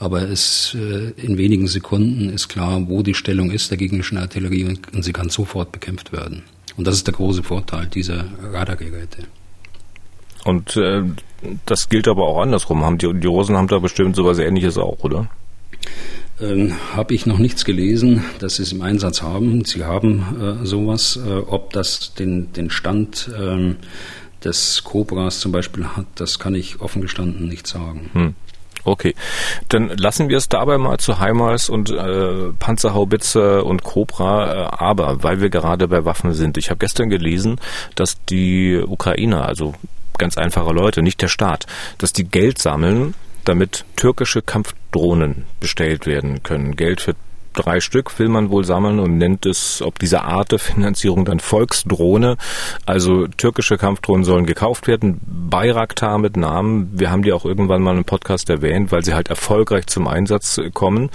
Speaker 3: Aber es äh, in wenigen Sekunden ist klar, wo die Stellung ist der gegnerischen Artillerie und, und sie kann sofort bekämpft werden. Und das ist der große Vorteil dieser Radargeräte.
Speaker 2: Und äh, das gilt aber auch andersrum. Haben die, die Russen haben da bestimmt sowas ähnliches auch, oder?
Speaker 3: Ähm, habe ich noch nichts gelesen, dass sie es im Einsatz haben. Sie haben äh, sowas. Äh, ob das den, den Stand ähm, des Cobras zum Beispiel hat, das kann ich offen gestanden nicht sagen. Hm.
Speaker 2: Okay, dann lassen wir es dabei mal zu HIMARS und äh, Panzerhaubitze und Cobra, äh, aber weil wir gerade bei Waffen sind. Ich habe gestern gelesen, dass die Ukrainer, also ganz einfache Leute, nicht der Staat, dass die Geld sammeln, damit türkische Kampfdrohnen bestellt werden können. Geld für drei Stück will man wohl sammeln und nennt es, ob diese Art der Finanzierung dann Volksdrohne. Also türkische Kampfdrohnen sollen gekauft werden. Bayraktar mit Namen. Wir haben die auch irgendwann mal im Podcast erwähnt, weil sie halt erfolgreich zum Einsatz kommen.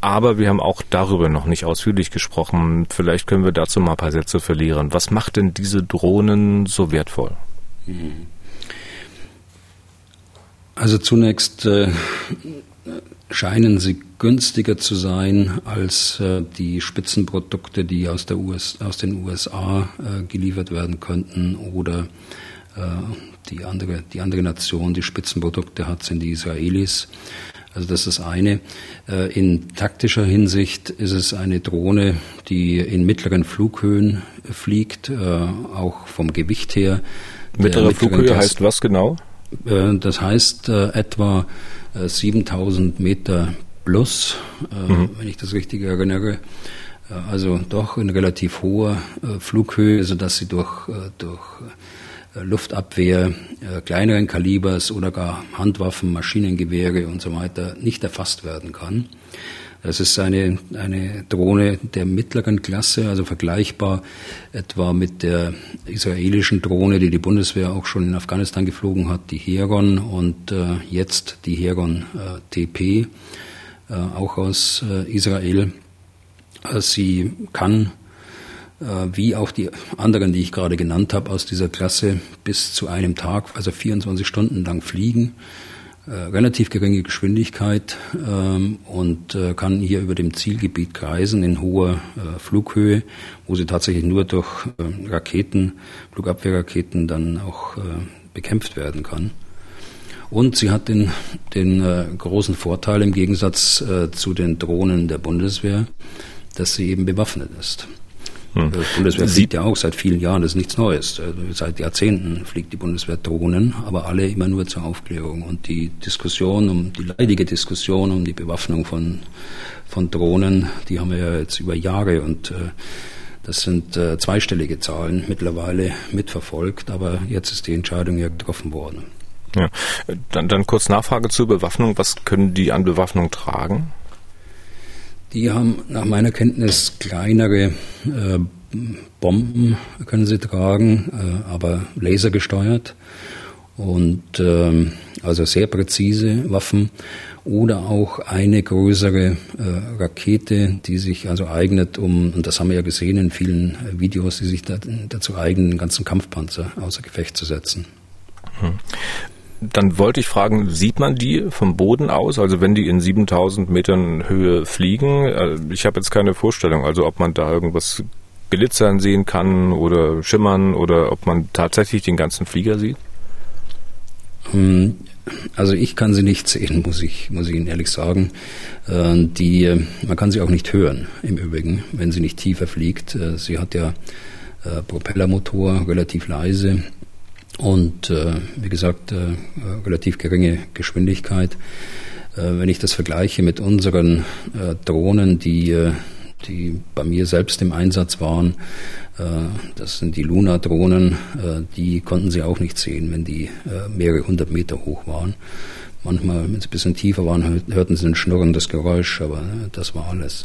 Speaker 2: Aber wir haben auch darüber noch nicht ausführlich gesprochen. Vielleicht können wir dazu mal ein paar Sätze verlieren. Was macht denn diese Drohnen so wertvoll? Mhm.
Speaker 3: Also zunächst äh, scheinen sie günstiger zu sein als äh, die Spitzenprodukte, die aus, der US, aus den USA äh, geliefert werden könnten oder äh, die andere, die andere Nation, die Spitzenprodukte hat, sind die Israelis. Also das ist eine. Äh, in taktischer Hinsicht ist es eine Drohne, die in mittleren Flughöhen fliegt, äh, auch vom Gewicht her.
Speaker 2: Mittlere Flughöhe heißt was genau?
Speaker 3: Äh, das heißt äh, etwa 7000 äh, Meter plus, mhm. wenn ich das richtig erinnere. Also doch in relativ hoher Flughöhe, sodass sie durch, durch Luftabwehr kleineren Kalibers oder gar Handwaffen, Maschinengewehre und so weiter nicht erfasst werden kann. Das ist eine, eine Drohne der mittleren Klasse, also vergleichbar etwa mit der israelischen Drohne, die die Bundeswehr auch schon in Afghanistan geflogen hat, die Heron und äh, jetzt die Heron äh, TP, äh, auch aus äh, Israel. Äh, sie kann äh, wie auch die anderen, die ich gerade genannt habe, aus dieser Klasse bis zu einem Tag, also 24 Stunden lang fliegen relativ geringe Geschwindigkeit ähm, und äh, kann hier über dem Zielgebiet kreisen in hoher äh, Flughöhe, wo sie tatsächlich nur durch äh, Raketen, Flugabwehrraketen dann auch äh, bekämpft werden kann. Und sie hat den, den äh, großen Vorteil im Gegensatz zu den Drohnen der Bundeswehr, dass sie eben bewaffnet ist. Hm. Die Bundeswehr fliegt ja auch seit vielen Jahren, das ist nichts Neues. Äh, seit Jahrzehnten fliegt die Bundeswehr Drohnen, aber alle immer nur zur Aufklärung. Und die Diskussion, um die leidige Diskussion um die Bewaffnung von, von Drohnen, die haben wir ja jetzt über Jahre und äh, das sind äh, zweistellige Zahlen mittlerweile mitverfolgt, aber jetzt ist die Entscheidung ja getroffen worden.
Speaker 2: Ja. Dann, dann kurz Nachfrage zur Bewaffnung. Was können die an Bewaffnung tragen?
Speaker 3: Die haben nach meiner Kenntnis kleinere äh, Bomben, können sie tragen, äh, aber lasergesteuert. Und ähm, also sehr präzise Waffen oder auch eine größere äh, Rakete, die sich also eignet, um, und das haben wir ja gesehen in vielen Videos, die sich da, dazu eignen, den ganzen Kampfpanzer außer Gefecht zu setzen.
Speaker 2: Dann wollte ich fragen, sieht man die vom Boden aus? Also wenn die in 7000 Metern Höhe fliegen? Äh, ich habe jetzt keine Vorstellung, also ob man da irgendwas glitzern sehen kann oder schimmern oder ob man tatsächlich den ganzen Flieger sieht?
Speaker 3: Hm, also ich kann sie nicht sehen, muss ich, muss ich Ihnen ehrlich sagen. Äh, die, man kann sie auch nicht hören, im Übrigen, wenn sie nicht tiefer fliegt. Äh, sie hat ja Propellermotor, relativ leise und äh, wie gesagt äh, relativ geringe Geschwindigkeit. Äh, wenn ich das vergleiche mit unseren äh, Drohnen, die, äh, die bei mir selbst im Einsatz waren, äh, das sind die Luna-Drohnen, äh, die konnten sie auch nicht sehen, wenn die äh, mehrere hundert Meter hoch waren. Manchmal, wenn sie ein bisschen tiefer waren, hörten sie ein schnurrendes Geräusch, aber äh, das war alles.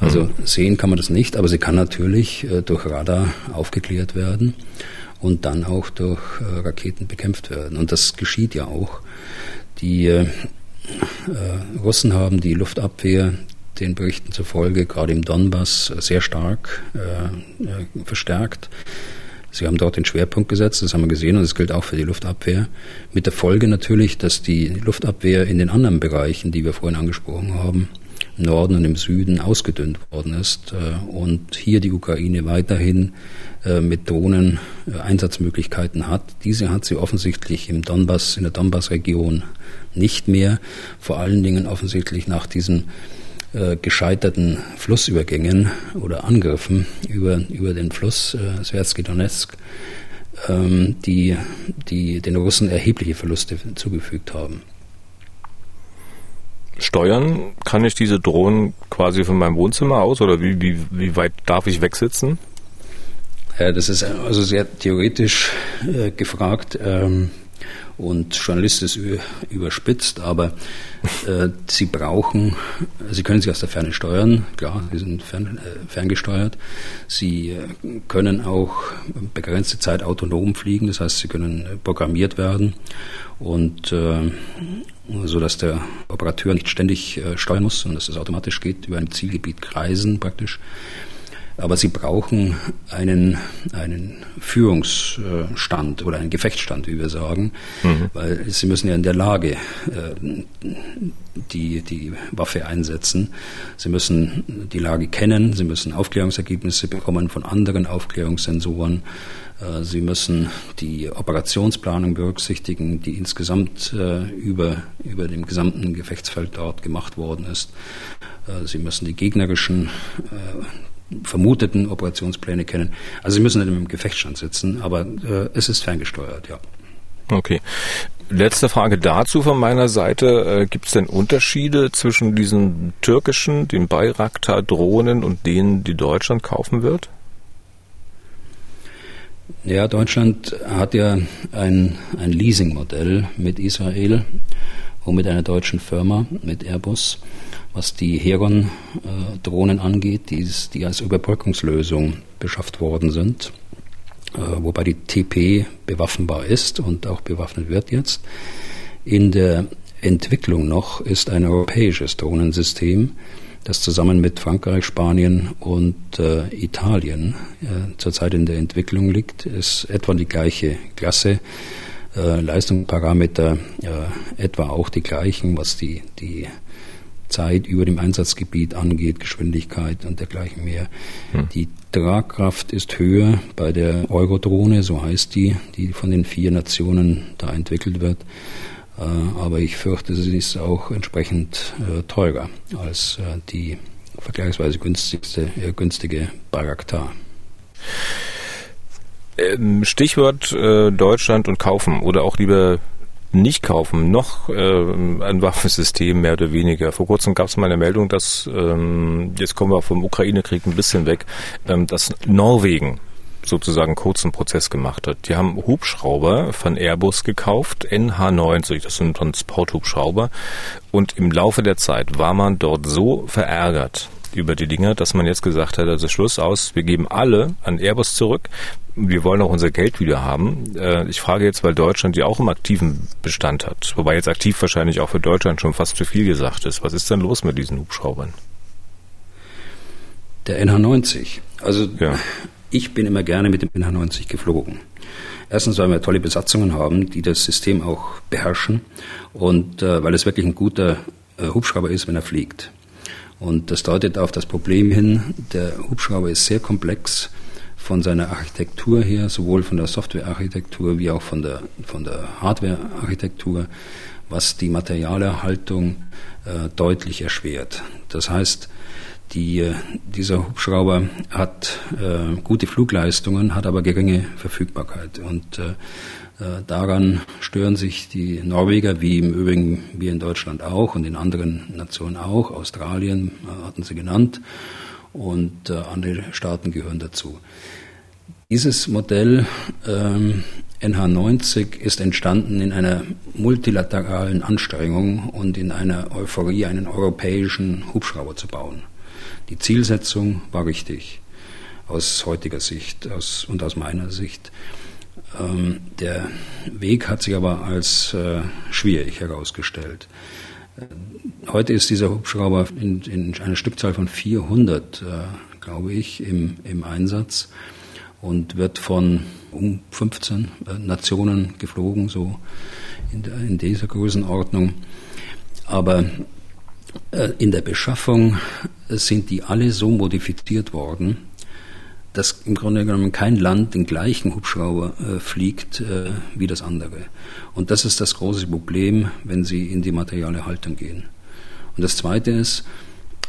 Speaker 3: Also mhm. sehen kann man das nicht, aber sie kann natürlich äh, durch Radar aufgeklärt werden und dann auch durch äh, Raketen bekämpft werden. Und das geschieht ja auch. Die äh, äh, Russen haben die Luftabwehr den Berichten zufolge gerade im Donbass sehr stark äh, äh, verstärkt. Sie haben dort den Schwerpunkt gesetzt, das haben wir gesehen und das gilt auch für die Luftabwehr. Mit der Folge natürlich, dass die Luftabwehr in den anderen Bereichen, die wir vorhin angesprochen haben, Norden und im Süden ausgedünnt worden ist äh, und hier die Ukraine weiterhin äh, mit Drohnen äh, Einsatzmöglichkeiten hat. Diese hat sie offensichtlich im Donbass, in der Donbass-Region nicht mehr, vor allen Dingen offensichtlich nach diesen gescheiterten Flussübergängen oder Angriffen über, über den Fluss äh, Sversky Donetsk, ähm, die, die den Russen erhebliche Verluste zugefügt haben
Speaker 2: steuern? Kann ich diese Drohnen quasi von meinem Wohnzimmer aus oder wie, wie, wie weit darf ich wegsitzen?
Speaker 3: Ja, das ist also sehr theoretisch äh, gefragt. Ähm, und journalistisch überspitzt, aber äh, sie brauchen, sie können sich aus der Ferne steuern, klar, sie sind fern, äh, ferngesteuert. Sie äh, können auch begrenzte Zeit autonom fliegen, das heißt, sie können äh, programmiert werden und äh, so dass der Operateur nicht ständig äh, steuern muss, sondern dass es automatisch geht, über ein Zielgebiet kreisen praktisch. Aber sie brauchen einen, einen Führungsstand oder einen Gefechtsstand, wie wir sagen, mhm. weil sie müssen ja in der Lage äh, die, die Waffe einsetzen. Sie müssen die Lage kennen, sie müssen Aufklärungsergebnisse bekommen von anderen Aufklärungssensoren. Äh, sie müssen die Operationsplanung berücksichtigen, die insgesamt äh, über, über dem gesamten Gefechtsfeld dort gemacht worden ist. Sie müssen die gegnerischen vermuteten Operationspläne kennen. Also sie müssen nicht im Gefechtsstand sitzen, aber äh, es ist ferngesteuert, ja.
Speaker 2: Okay. Letzte Frage dazu von meiner Seite. Äh, Gibt es denn Unterschiede zwischen diesen türkischen, den Bayraktar-Drohnen und denen, die Deutschland kaufen wird?
Speaker 3: Ja, Deutschland hat ja ein, ein Leasingmodell mit Israel und mit einer deutschen Firma, mit Airbus was die Heron-Drohnen angeht, die, die, als Überbrückungslösung beschafft worden sind, äh, wobei die TP bewaffnbar ist und auch bewaffnet wird jetzt. In der Entwicklung noch ist ein europäisches Drohnensystem, das zusammen mit Frankreich, Spanien und äh, Italien äh, zurzeit in der Entwicklung liegt, ist etwa die gleiche Klasse. Äh, Leistungsparameter äh, etwa auch die gleichen, was die, die Zeit über dem Einsatzgebiet angeht, Geschwindigkeit und dergleichen mehr. Hm. Die Tragkraft ist höher bei der Eurodrohne, so heißt die, die von den vier Nationen da entwickelt wird. Äh, aber ich fürchte, sie ist auch entsprechend äh, teurer als äh, die vergleichsweise günstigste, günstige Bayraktar.
Speaker 2: Ähm, Stichwort Deutschland und kaufen oder auch lieber nicht kaufen, noch ein Waffensystem mehr oder weniger. Vor kurzem gab es mal eine Meldung, dass, ähm, jetzt kommen wir vom Ukraine-Krieg ein bisschen weg, ähm, dass Norwegen sozusagen kurzen Prozess gemacht hat. Die haben Hubschrauber von Airbus gekauft, NH90, das sind Transporthubschrauber. Und im Laufe der Zeit war man dort so verärgert, über die Dinge, dass man jetzt gesagt hat, also Schluss aus, wir geben alle an Airbus zurück. Wir wollen auch unser Geld wieder haben. Äh, ich frage jetzt, weil Deutschland ja auch im aktiven Bestand hat, wobei jetzt aktiv wahrscheinlich auch für Deutschland schon fast zu viel gesagt ist. Was ist denn los mit diesen Hubschraubern?
Speaker 3: Der NH90. Also ja. Ich bin immer gerne mit dem NH90 geflogen. Erstens, weil wir tolle Besatzungen haben, die das System auch beherrschen und äh, weil es wirklich ein guter äh, Hubschrauber ist, wenn er fliegt. Und das deutet auf das Problem hin, der Hubschrauber ist sehr komplex von seiner Architektur her, sowohl von der Softwarearchitektur wie auch von der, von der Hardwarearchitektur, was die Materialerhaltung äh, deutlich erschwert. Das heißt, die, äh, dieser Hubschrauber hat äh, gute Flugleistungen, hat aber geringe Verfügbarkeit. Und äh, äh, daran stören sich die Norweger, wie im Übrigen wir in Deutschland auch und in anderen Nationen auch. Australien äh, hatten sie genannt und äh, andere Staaten gehören dazu. Dieses Modell ähm, NH90 ist entstanden in einer multilateralen Anstrengung und in einer Euphorie, einen europäischen Hubschrauber zu bauen. Die Zielsetzung war richtig aus heutiger Sicht aus, und aus meiner Sicht. Ähm, der Weg hat sich aber als äh, schwierig herausgestellt. Äh, heute ist dieser Hubschrauber in, in einer Stückzahl von 400, äh, glaube ich, im, im Einsatz und wird von um 15 äh, Nationen geflogen, so in, in dieser Größenordnung. Aber in der Beschaffung sind die alle so modifiziert worden, dass im Grunde genommen kein Land den gleichen Hubschrauber äh, fliegt äh, wie das andere. Und das ist das große Problem, wenn Sie in die materielle Haltung gehen. Und das Zweite ist,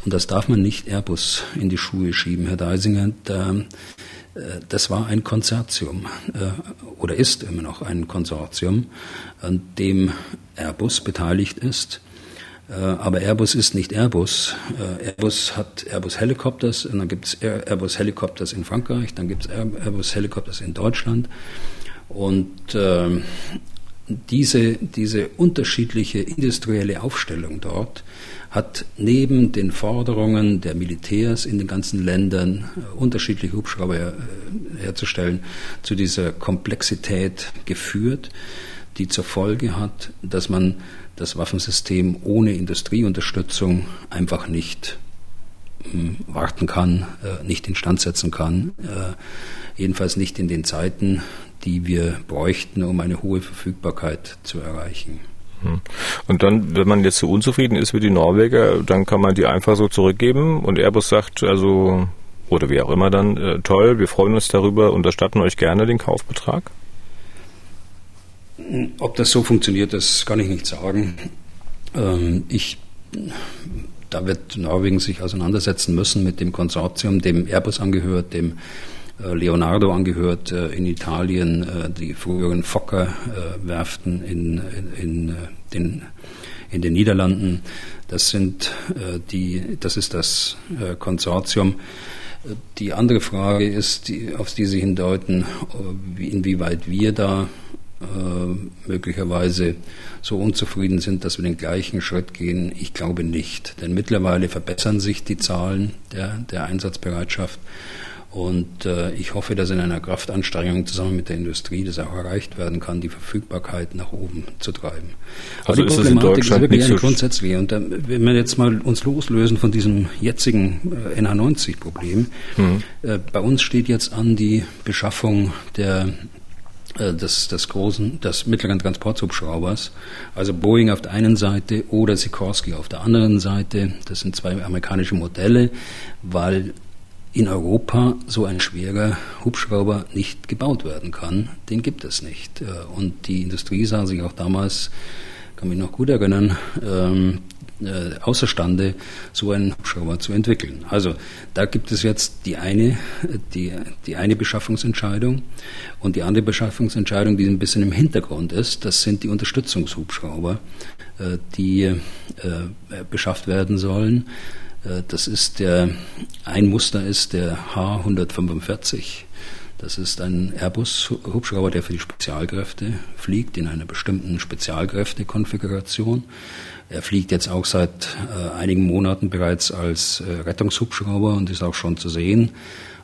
Speaker 3: und das darf man nicht Airbus in die Schuhe schieben, Herr Deisinger, da, äh, das war ein Konsortium äh, oder ist immer noch ein Konsortium, an dem Airbus beteiligt ist äh, aber Airbus ist nicht Airbus. Äh, Airbus hat Airbus Helicopters und dann gibt es Airbus Helicopters in Frankreich, dann gibt es Airbus Helicopters in Deutschland. Und äh, diese, diese unterschiedliche industrielle Aufstellung dort hat neben den Forderungen der Militärs in den ganzen Ländern, äh, unterschiedliche Hubschrauber her, äh, herzustellen, zu dieser Komplexität geführt, die zur Folge hat, dass man das Waffensystem ohne Industrieunterstützung einfach nicht hm, warten kann, äh, nicht instand setzen kann. Äh, jedenfalls nicht in den Zeiten, die wir bräuchten, um eine hohe Verfügbarkeit zu erreichen.
Speaker 2: Hm. Und dann, wenn man jetzt so unzufrieden ist mit den Norweger, dann kann man die einfach so zurückgeben und Airbus sagt, also, oder wie auch immer dann, äh, toll, wir freuen uns darüber, unterstatten euch gerne den Kaufbetrag?
Speaker 3: Ob das so funktioniert, das kann ich nicht sagen. Ähm, ich, da wird Norwegen sich auseinandersetzen müssen mit dem Konsortium, dem Airbus angehört, dem äh, Leonardo angehört, äh, in Italien äh, die früheren Fokker-Werften in, in, in, den, in den Niederlanden. Das sind die, das ist das Konsortium. Die andere Frage ist, auf die Sie hindeuten, inwieweit wir da möglicherweise so unzufrieden sind, dass wir den gleichen Schritt gehen. Ich glaube nicht. Denn mittlerweile verbessern sich die Zahlen der, der Einsatzbereitschaft. Und äh, ich hoffe, dass in einer Kraftanstrengung zusammen mit der Industrie das auch erreicht werden kann, die Verfügbarkeit nach oben zu treiben. Also Aber die Problematik ist, wirklich eine so grundsätzliche. Und äh, wenn wir jetzt mal uns loslösen von diesem jetzigen äh, NH90-Problem, mhm. äh, bei uns steht jetzt an die Beschaffung der äh, des, des großen, des mittleren Transporthubschraubers, also Boeing auf der einen Seite oder Sikorsky auf der anderen Seite. Das sind zwei amerikanische Modelle, weil in Europa so ein schwerer Hubschrauber nicht gebaut werden kann. Den gibt es nicht. Äh, und die Industrie sah sich auch damals, kann mich noch gut erinnern, ähm, äh, außerstande, so einen Hubschrauber zu entwickeln. Also da gibt es jetzt die eine, die, die eine Beschaffungsentscheidung und die andere Beschaffungsentscheidung, die ein bisschen im Hintergrund ist, das sind die Unterstützungshubschrauber, äh, die äh, beschafft werden sollen. Äh, das ist der, ein Muster ist der H145. Das ist ein Airbus-Hubschrauber, der für die Spezialkräfte fliegt, in einer bestimmten Spezialkräftekonfiguration. Er fliegt jetzt auch seit äh, einigen Monaten bereits als äh, Rettungshubschrauber und ist auch schon zu sehen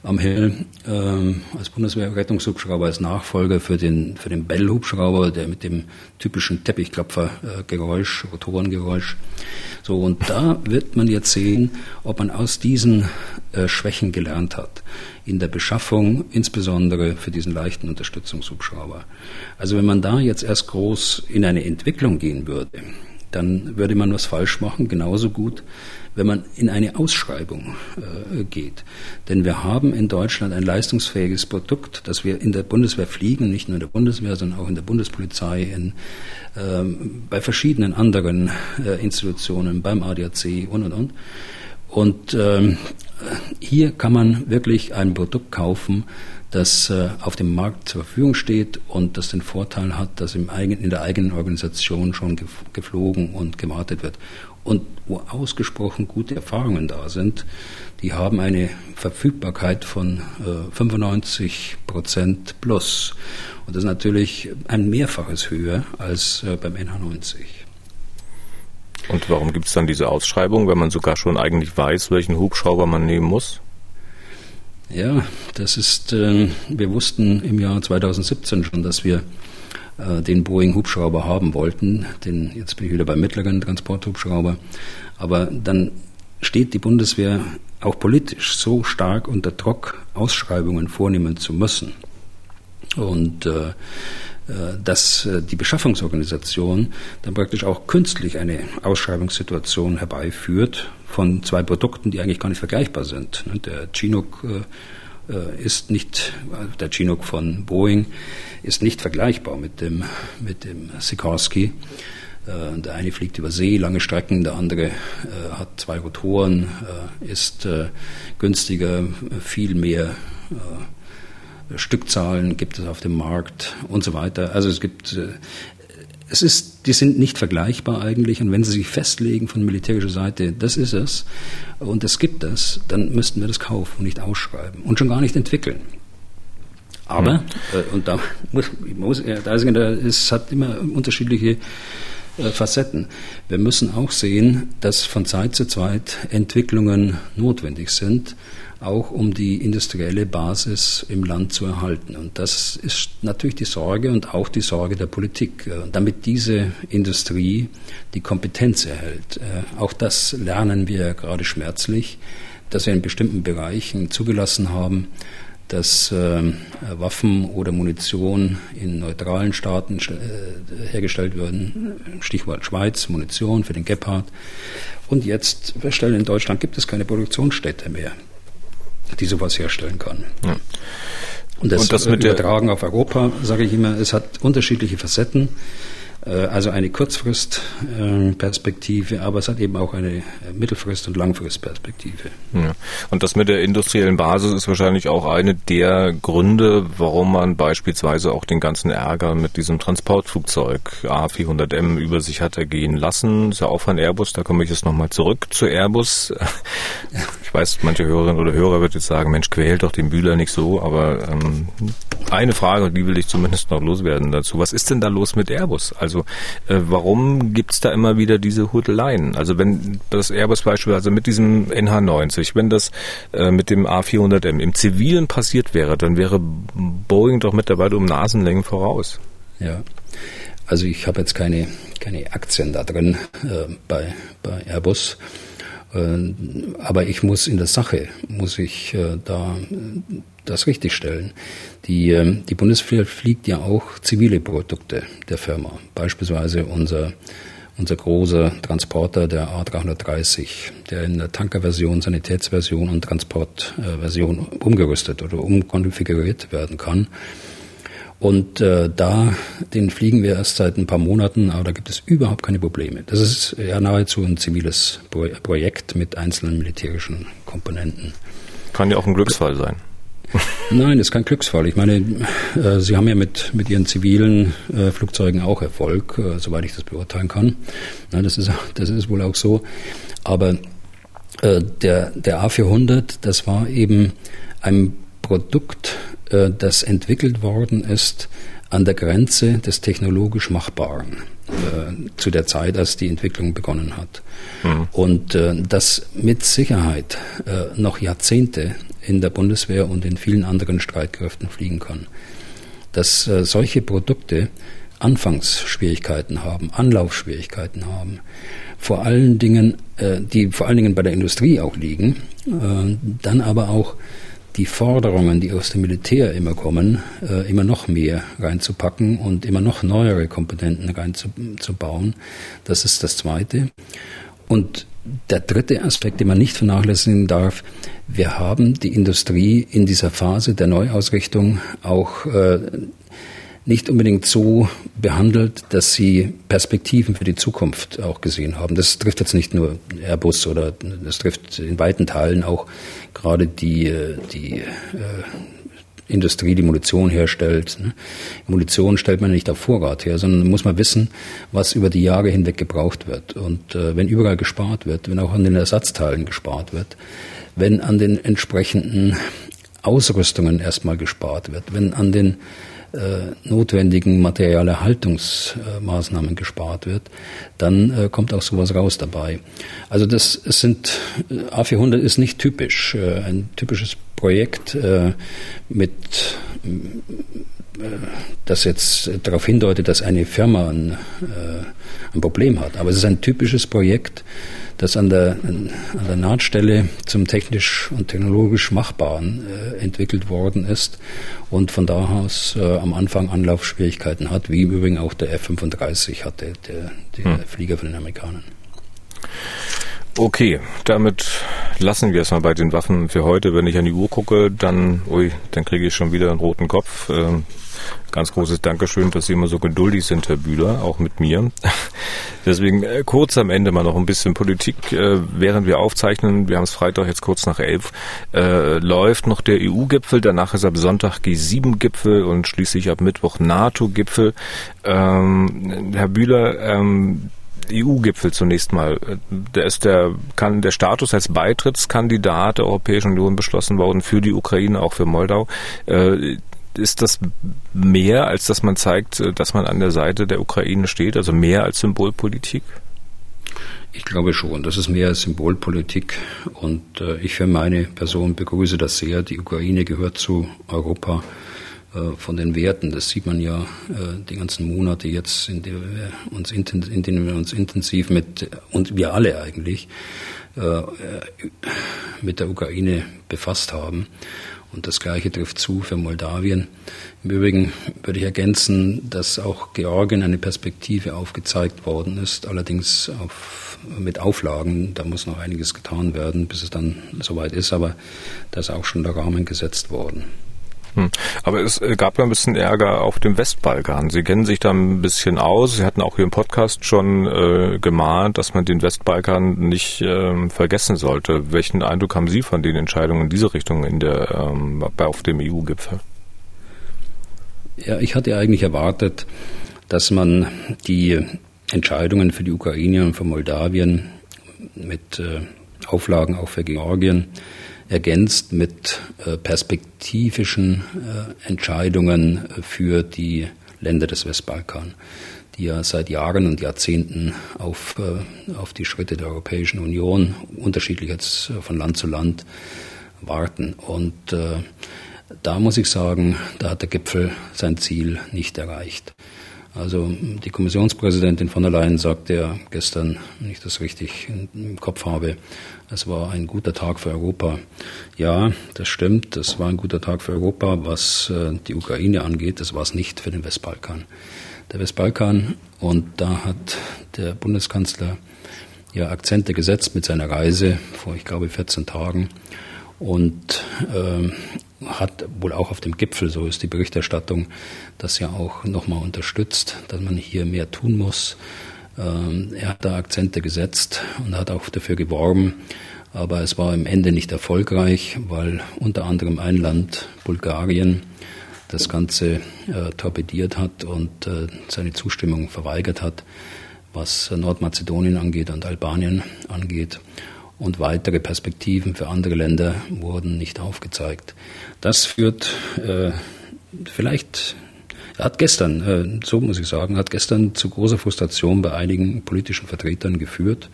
Speaker 3: am Hill ähm, als Bundeswehr-Rettungshubschrauber, als Nachfolger für den, für den Bell-Hubschrauber, der mit dem typischen Teppichklopfer-Geräusch, Rotorengeräusch. So, und da wird man jetzt sehen, ob man aus diesen äh, Schwächen gelernt hat. In der Beschaffung, insbesondere für diesen leichten Unterstützungshubschrauber. Also wenn man da jetzt erst groß in eine Entwicklung gehen würde, dann würde man was falsch machen, genauso gut, wenn man in eine Ausschreibung äh, geht. Denn wir haben in Deutschland ein leistungsfähiges Produkt, das wir in der Bundeswehr fliegen, nicht nur in der Bundeswehr, sondern auch in der Bundespolizei, in, ähm, bei verschiedenen anderen äh, Institutionen, beim ADAC und und und. Und ähm, hier kann man wirklich ein Produkt kaufen, das äh, auf dem Markt zur Verfügung steht und das den Vorteil hat, dass im eigen, in der eigenen Organisation schon geflogen und gewartet wird. Und wo ausgesprochen gute Erfahrungen da sind, die haben eine Verfügbarkeit von äh, 95 Prozent plus. Und das ist natürlich ein Mehrfaches höher als äh, beim NH90.
Speaker 2: Und warum gibt es dann diese Ausschreibung, wenn man sogar schon eigentlich weiß, welchen Hubschrauber man nehmen muss?
Speaker 3: Ja, das ist, äh, wir wussten im Jahr 2017 schon, dass wir äh, den Boeing-Hubschrauber haben wollten. Den, jetzt bin ich wieder beim mittleren Transporthubschrauber. Aber dann steht die Bundeswehr auch politisch so stark unter Druck, Ausschreibungen vornehmen zu müssen. Und äh, dass äh, die Beschaffungsorganisation dann praktisch auch künstlich eine Ausschreibungssituation herbeiführt von zwei Produkten, die eigentlich gar nicht vergleichbar sind. Ne, der Chinook äh, ist nicht, der Chinook von Boeing ist nicht vergleichbar mit dem, mit dem Sikorsky. Der eine fliegt über See lange Strecken, der andere hat zwei Rotoren, ist günstiger, viel mehr Stückzahlen gibt es auf dem Markt und so weiter. Also es gibt, äh, es ist, die sind nicht vergleichbar eigentlich. Und wenn Sie sich festlegen von militärischer Seite, das ist es und es gibt das, dann müssten wir das kaufen und nicht ausschreiben und schon gar nicht entwickeln. Aber, mhm. äh, und da muss, muss da ist, es hat immer unterschiedliche äh, Facetten. Wir müssen auch sehen, dass von Zeit zu Zeit Entwicklungen notwendig sind, auch um die industrielle Basis im Land zu erhalten. Und das ist natürlich die Sorge und auch die Sorge der Politik, äh, damit diese Industrie die Kompetenz erhält. Äh, auch das lernen wir gerade schmerzlich, dass wir in bestimmten Bereichen zugelassen haben, dass äh, Waffen oder Munition in neutralen Staaten äh, hergestellt werden. Stichwort Schweiz, Munition für den Gepard. Und jetzt feststellen, in Deutschland gibt es keine Produktionsstätte mehr die sowas herstellen kann. Ja. Und das, Und das mit Übertragen auf Europa, sage ich immer, es hat unterschiedliche Facetten. Äh, also eine Kurzfristperspektive, aber es hat eben auch eine Mittelfrist- und Langfristperspektive.
Speaker 2: Ja. Und das mit der industriellen Basis ist wahrscheinlich auch eine der Gründe, warum man beispielsweise auch den ganzen Ärger mit diesem Transportflugzeug A400M über sich hat ergehen lassen. Ist ja auch von Airbus, da komme ich jetzt nochmal zurück zu Airbus. Weiß, manche Hörerinnen oder Hörer wird jetzt sagen, Mensch, quält doch den Bühler nicht so, aber ähm, eine Frage, die will ich zumindest noch loswerden dazu. Was ist denn da los mit Airbus? Also äh, warum gibt's da immer wieder diese Hudeleien? Also wenn das Airbus beispielsweise mit diesem NH90, wenn das äh, mit dem A400M im Zivilen passiert wäre, dann wäre Boeing doch mittlerweile um Nasenlängen voraus.
Speaker 3: Ja. Also ich habe jetzt keine, keine Aktien da drin äh, bei, bei Airbus. Äh, aber ich muss in der Sache, muss ich äh, da das richtigstellen. Die, ähm, die Bundeswehr fliegt ja auch zivile Produkte der Firma. Beispielsweise unser, unser großer Transporter, der A330, der in der Tankerversion, Sanitätsversion und Transportversion umgerüstet oder umkonfiguriert werden kann. Und äh, da, den fliegen wir erst seit ein paar Monaten, aber da gibt es überhaupt keine Probleme. Das ist ja nahezu ein ziviles Pro Projekt mit einzelnen militärischen Komponenten.
Speaker 2: Kann ja auch ein Glücksfall sein.
Speaker 3: Nein, ist kein Glücksfall. Ich meine, äh, Sie haben ja mit, mit Ihren zivilen äh, Flugzeugen auch Erfolg, äh, soweit ich das beurteilen kann. Na, das, ist, das ist wohl auch so. Aber äh, der, der A400, das war eben ein Produkt, das entwickelt worden ist an der Grenze des technologisch Machbaren äh, zu der Zeit, als die Entwicklung begonnen hat. Mhm. Und äh, das mit Sicherheit äh, noch Jahrzehnte in der Bundeswehr und in vielen anderen Streitkräften fliegen kann. Dass äh, solche Produkte Anfangsschwierigkeiten haben, Anlaufschwierigkeiten haben, vor allen Dingen, äh, die vor allen Dingen bei der Industrie auch liegen, äh, dann aber auch die Forderungen, die aus dem Militär immer kommen, äh, immer noch mehr reinzupacken und immer noch neuere Komponenten reinzubauen. Das ist das Zweite. Und der dritte Aspekt, den man nicht vernachlässigen darf, wir haben die Industrie in dieser Phase der Neuausrichtung auch äh, nicht unbedingt so behandelt, dass sie Perspektiven für die Zukunft auch gesehen haben. Das trifft jetzt nicht nur Airbus oder das trifft in weiten Teilen auch gerade die, äh, die äh, Industrie, die Munition herstellt. Ne? Munition stellt man nicht auf Vorrat her, sondern muss man wissen, was über die Jahre hinweg gebraucht wird. Und äh, wenn überall gespart wird, wenn auch an den Ersatzteilen gespart wird, wenn an den entsprechenden Ausrüstungen erstmal gespart wird, wenn an den notwendigen Materialerhaltungsmaßnahmen gespart wird, dann äh, kommt auch sowas raus dabei. Also das sind äh, A400 ist nicht typisch. Äh, ein typisches Projekt äh, mit das jetzt darauf hindeutet, dass eine Firma ein, ein Problem hat. Aber es ist ein typisches Projekt, das an der, an der Nahtstelle zum technisch und technologisch Machbaren äh, entwickelt worden ist und von da aus äh, am Anfang Anlaufschwierigkeiten hat, wie im Übrigen auch der F-35 hatte, der, der hm. Flieger von den Amerikanern.
Speaker 2: Okay, damit lassen wir es mal bei den Waffen für heute. Wenn ich an die Uhr gucke, dann, ui, dann kriege ich schon wieder einen roten Kopf. Ähm, ganz großes Dankeschön, dass Sie immer so geduldig sind, Herr Bühler, auch mit mir. Deswegen äh, kurz am Ende mal noch ein bisschen Politik. Äh, während wir aufzeichnen, wir haben es Freitag jetzt kurz nach elf, äh, läuft noch der EU-Gipfel, danach ist ab Sonntag G7-Gipfel und schließlich ab Mittwoch NATO-Gipfel. Ähm, Herr Bühler, ähm, EU-Gipfel zunächst mal. Da ist der, kann der Status als Beitrittskandidat der Europäischen Union beschlossen worden für die Ukraine, auch für Moldau. Äh, ist das mehr, als dass man zeigt, dass man an der Seite der Ukraine steht, also mehr als Symbolpolitik?
Speaker 3: Ich glaube schon, das ist mehr als Symbolpolitik und äh, ich für meine Person begrüße das sehr. Die Ukraine gehört zu Europa äh, von den Werten. Das sieht man ja äh, die ganzen Monate jetzt, in denen wir uns, in denen wir uns intensiv mit, und wir alle eigentlich, äh, mit der Ukraine befasst haben. Und das Gleiche trifft zu für Moldawien. Im Übrigen würde ich ergänzen, dass auch Georgien eine Perspektive aufgezeigt worden ist, allerdings auf, mit Auflagen. Da muss noch einiges getan werden, bis es dann soweit ist, aber da ist auch schon der Rahmen gesetzt worden.
Speaker 2: Hm. Aber es äh, gab ja ein bisschen Ärger auf dem Westbalkan. Sie kennen sich da ein bisschen aus. Sie hatten auch hier im Podcast schon äh, gemahnt, dass man den Westbalkan nicht ähm, vergessen sollte. Welchen Eindruck haben Sie von den Entscheidungen in diese Richtung in der, ähm, auf dem EU-Gipfel?
Speaker 3: Ja, ich hatte eigentlich erwartet, dass man die Entscheidungen für die Ukraine und für Moldawien mit äh, Auflagen auch für Georgien ergänzt mit äh, perspektivischen äh, Entscheidungen für die Länder des Westbalkan, die ja seit Jahren und Jahrzehnten auf, äh, auf die Schritte der Europäischen Union, unterschiedlich jetzt von Land zu Land, warten. Und da muss ich sagen, da hat der Gipfel sein Ziel nicht erreicht. Also die Kommissionspräsidentin von der Leyen sagte ja gestern, wenn ich das richtig im Kopf habe, es war ein guter Tag für Europa. Ja, das stimmt, es war ein guter Tag für Europa, was äh, die Ukraine angeht, das war es nicht für den Westbalkan. Der Westbalkan, und da hat der Bundeskanzler ja Akzente gesetzt mit seiner Reise vor, ich glaube, 14 Tagen und äh, hat wohl auch auf dem Gipfel, so ist die Berichterstattung, das ja auch nochmal unterstützt, dass man hier mehr tun muss. Ähm, er hat da Akzente gesetzt und hat auch dafür geworben, aber es war im Ende nicht erfolgreich, weil unter anderem ein Land, Bulgarien, das Ganze äh, torpediert hat und äh, seine Zustimmung verweigert hat, was Nordmazedonien angeht und Albanien angeht und weitere Perspektiven für andere Länder wurden nicht aufgezeigt. Das führt äh, vielleicht hat gestern, so muss ich sagen, hat gestern zu großer Frustration bei einigen politischen Vertretern geführt.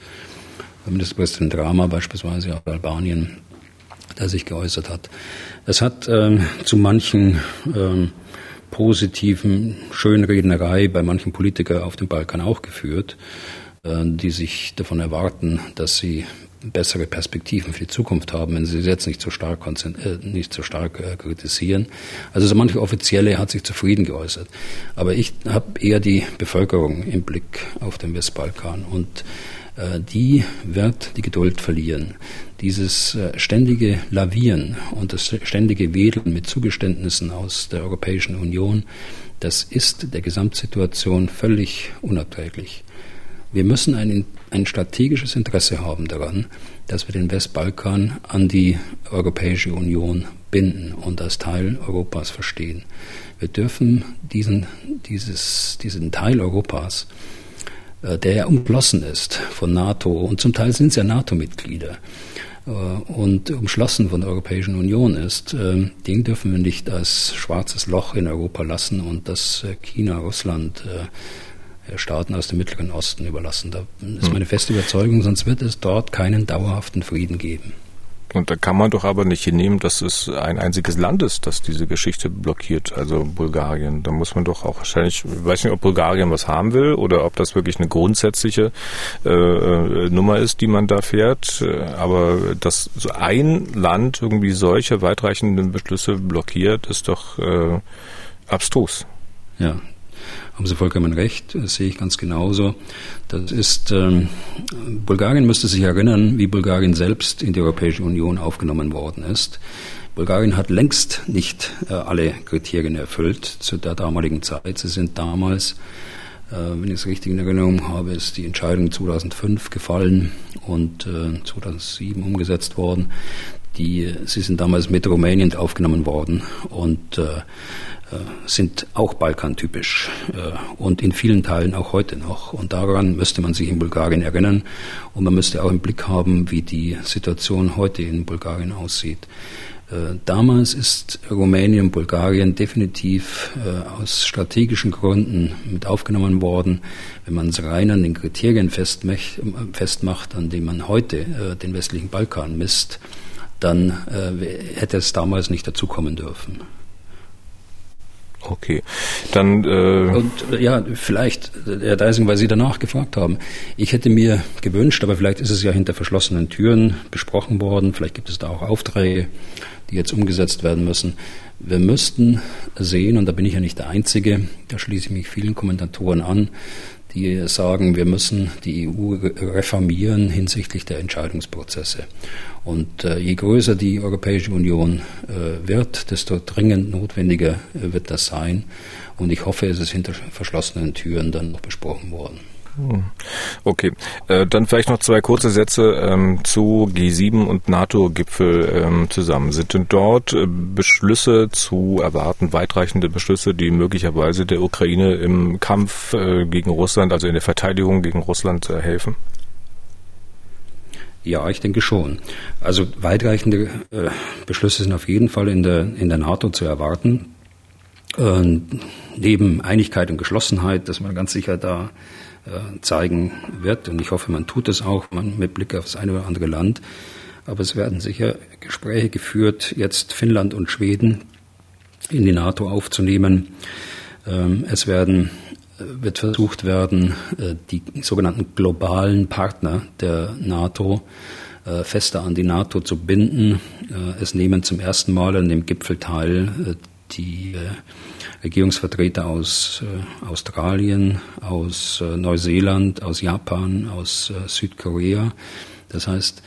Speaker 3: Ministerpräsident Drama beispielsweise aus Albanien, der sich geäußert hat. Es hat ähm, zu manchen ähm, positiven Schönrednerei bei manchen Politikern auf dem Balkan auch geführt, äh, die sich davon erwarten, dass sie bessere Perspektiven für die Zukunft haben, wenn sie jetzt nicht so stark, äh, nicht so stark äh, kritisieren. Also so manche Offizielle hat sich zufrieden geäußert. Aber ich habe eher die Bevölkerung im Blick auf den Westbalkan und äh, die wird die Geduld verlieren. Dieses äh, ständige Lavieren und das ständige Wedeln mit Zugeständnissen aus der Europäischen Union, das ist der Gesamtsituation völlig unerträglich. Wir müssen ein, ein strategisches Interesse haben daran, dass wir den Westbalkan an die Europäische Union binden und als Teil Europas verstehen. Wir dürfen diesen, dieses, diesen Teil Europas äh, der ja umschlossen ist von NATO und zum Teil sind es ja NATO-Mitglieder äh, und umschlossen von der Europäischen Union ist, äh, den dürfen wir nicht als schwarzes Loch in Europa lassen und das China, Russland, Staaten aus dem Mittleren Osten überlassen. Da ist hm. meine feste Überzeugung, sonst wird es dort keinen dauerhaften Frieden geben.
Speaker 2: Und da kann man doch aber nicht hinnehmen, dass es ein einziges Land ist, das diese Geschichte blockiert, also Bulgarien. Da muss man doch auch wahrscheinlich, ich weiß nicht, ob Bulgarien was haben will oder ob das wirklich eine grundsätzliche äh, äh Nummer ist, die man da fährt. Aber dass so ein Land irgendwie solche weitreichenden Beschlüsse blockiert, ist doch äh, abstrus.
Speaker 3: Ja, haben Sie vollkommen recht, das sehe ich ganz genauso. Das ist, ähm, Bulgarien müsste sich erinnern, wie Bulgarien selbst in die Europäische Union aufgenommen worden ist. Bulgarien hat längst nicht äh, alle Kriterien erfüllt zu der damaligen Zeit. Sie sind damals, äh, wenn ich es richtig in Erinnerung habe, ist die Entscheidung 2005 gefallen und äh, 2007 umgesetzt worden. Die, sie sind damals mit Rumänien aufgenommen worden und äh, äh, sind auch balkantypisch äh, und in vielen Teilen auch heute noch. Und daran müsste man sich in Bulgarien erinnern und man müsste auch im Blick haben, wie die Situation heute in Bulgarien aussieht. Äh, damals ist Rumänien und Bulgarien definitiv aus strategischen Gründen mit aufgenommen worden. Wenn man es rein an den Kriterien festmacht, an denen man heute den westlichen Balkan misst, dann hätte es damals nicht dazu kommen dürfen.
Speaker 2: Okay, dann äh
Speaker 3: und äh, ja, vielleicht, Herr Deising, weil Sie danach gefragt haben. Ich hätte mir gewünscht, aber vielleicht ist es ja hinter verschlossenen Türen besprochen worden. Vielleicht gibt es da auch Aufträge, die jetzt umgesetzt werden müssen. Wir müssten sehen, und da bin ich ja nicht der Einzige, da schließe ich mich vielen Kommentatoren an, die sagen, wir müssen die EU reformieren hinsichtlich der Entscheidungsprozesse. Und äh, je größer die Europäische Union äh, wird, desto dringend notwendiger äh, wird das sein. Und ich hoffe, es ist hinter verschlossenen Türen dann noch besprochen worden.
Speaker 2: Hm. Okay, äh, dann vielleicht noch zwei kurze Sätze ähm, zu G7 und NATO-Gipfel ähm, zusammen. Sind denn dort äh, Beschlüsse zu erwarten, weitreichende Beschlüsse, die möglicherweise der Ukraine im Kampf äh, gegen Russland, also in der Verteidigung gegen Russland helfen?
Speaker 3: Ja, ich denke schon. Also weitreichende Beschlüsse sind auf jeden Fall in der, in der NATO zu erwarten. Äh, neben Einigkeit und Geschlossenheit, dass man ganz sicher da zeigen wird. Und ich hoffe, man tut es auch mit Blick auf das eine oder andere Land. Aber es werden sicher Gespräche geführt, jetzt Finnland und Schweden in die NATO aufzunehmen. Ähm, es werden wird versucht werden, äh, die sogenannten globalen Partner der NATO äh, fester an die NATO zu binden. Äh, es nehmen zum ersten Mal an dem Gipfel teil die Regierungsvertreter aus Australien, aus Neuseeland, aus Japan, aus Südkorea. Das heißt,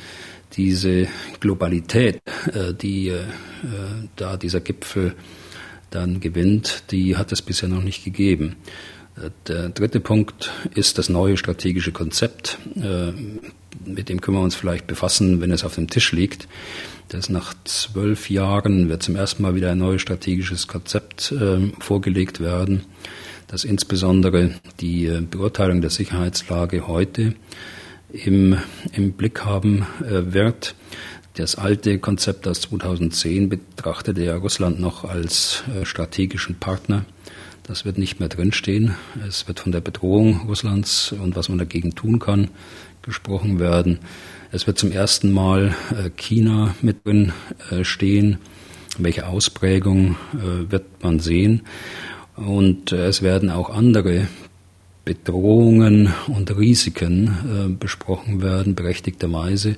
Speaker 3: diese Globalität, die da dieser Gipfel dann gewinnt, die hat es bisher noch nicht gegeben. Der dritte Punkt ist das neue strategische Konzept. Äh, mit dem können wir uns vielleicht befassen, wenn es auf dem Tisch liegt. Das nach zwölf Jahren wird zum ersten Mal wieder ein neues strategisches Konzept äh, vorgelegt werden, das insbesondere die äh, Beurteilung der Sicherheitslage heute im, im Blick haben wird. Das alte Konzept aus 2010 betrachtete ja Russland noch als strategischen Partner Das wird nicht mehr drinstehen. Es wird von der Bedrohung Russlands und was man dagegen tun kann gesprochen werden. Es wird zum ersten Mal äh, China mit drin äh, stehen. Welche Ausprägung äh, wird man sehen? Und es werden auch andere Bedrohungen und Risiken besprochen werden, berechtigterweise.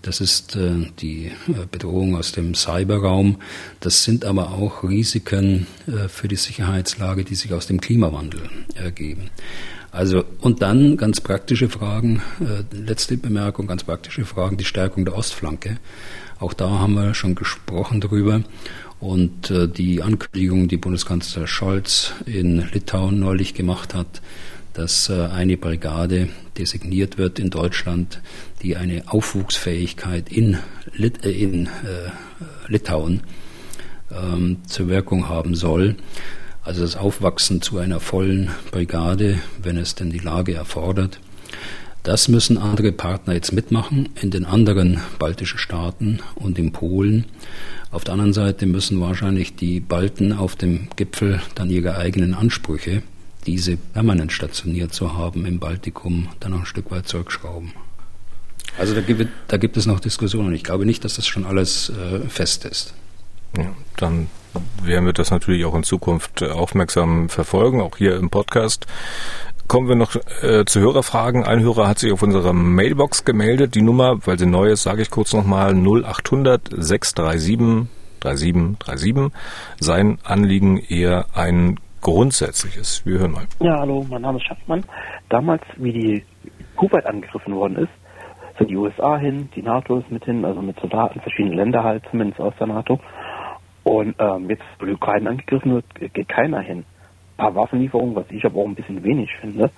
Speaker 3: Das ist die Bedrohung aus dem Cyberraum. Das sind aber auch Risiken für die Sicherheitslage, die sich aus dem Klimawandel ergeben. Also, und dann ganz praktische Fragen, letzte Bemerkung, ganz praktische Fragen, die Stärkung der Ostflanke. Auch da haben wir schon gesprochen drüber. Und die Ankündigung, die Bundeskanzler Scholz in Litauen neulich gemacht hat, dass eine Brigade designiert wird in Deutschland, die eine Aufwuchsfähigkeit in, Lit äh, in äh, Litauen ähm, zur Wirkung haben soll. Also das Aufwachsen zu einer vollen Brigade, wenn es denn die Lage erfordert. Das müssen andere Partner jetzt mitmachen in den anderen baltischen Staaten und in Polen. Auf der anderen Seite müssen wahrscheinlich die Balten auf dem Gipfel dann ihre eigenen Ansprüche, diese permanent stationiert zu haben im Baltikum, dann noch ein Stück weit zurückschrauben. Also da gibt, da gibt es noch Diskussionen. Ich glaube nicht, dass das schon alles äh, fest ist.
Speaker 2: Ja, dann werden wir das natürlich auch in Zukunft äh, aufmerksam verfolgen, auch hier im Podcast. Kommen wir noch äh, zu Hörerfragen. Ein Hörer hat sich auf unserer Mailbox gemeldet. Die Nummer, weil sie neu ist, sage ich kurz nochmal 0800 637 3737. Sein Anliegen eher ein grundsätzliches. Wir hören mal.
Speaker 4: Ja, hallo, mein Name ist Schaffmann. Damals, wie die Kuwait angegriffen worden ist, sind die USA hin, die NATO ist mit hin, also mit Soldaten, verschiedene Länder halt, zumindest aus der NATO. Und ähm, jetzt, wo die Ukraine angegriffen wird, geht keiner hin. Ein paar Waffenlieferungen, was ich aber auch ein bisschen wenig finde.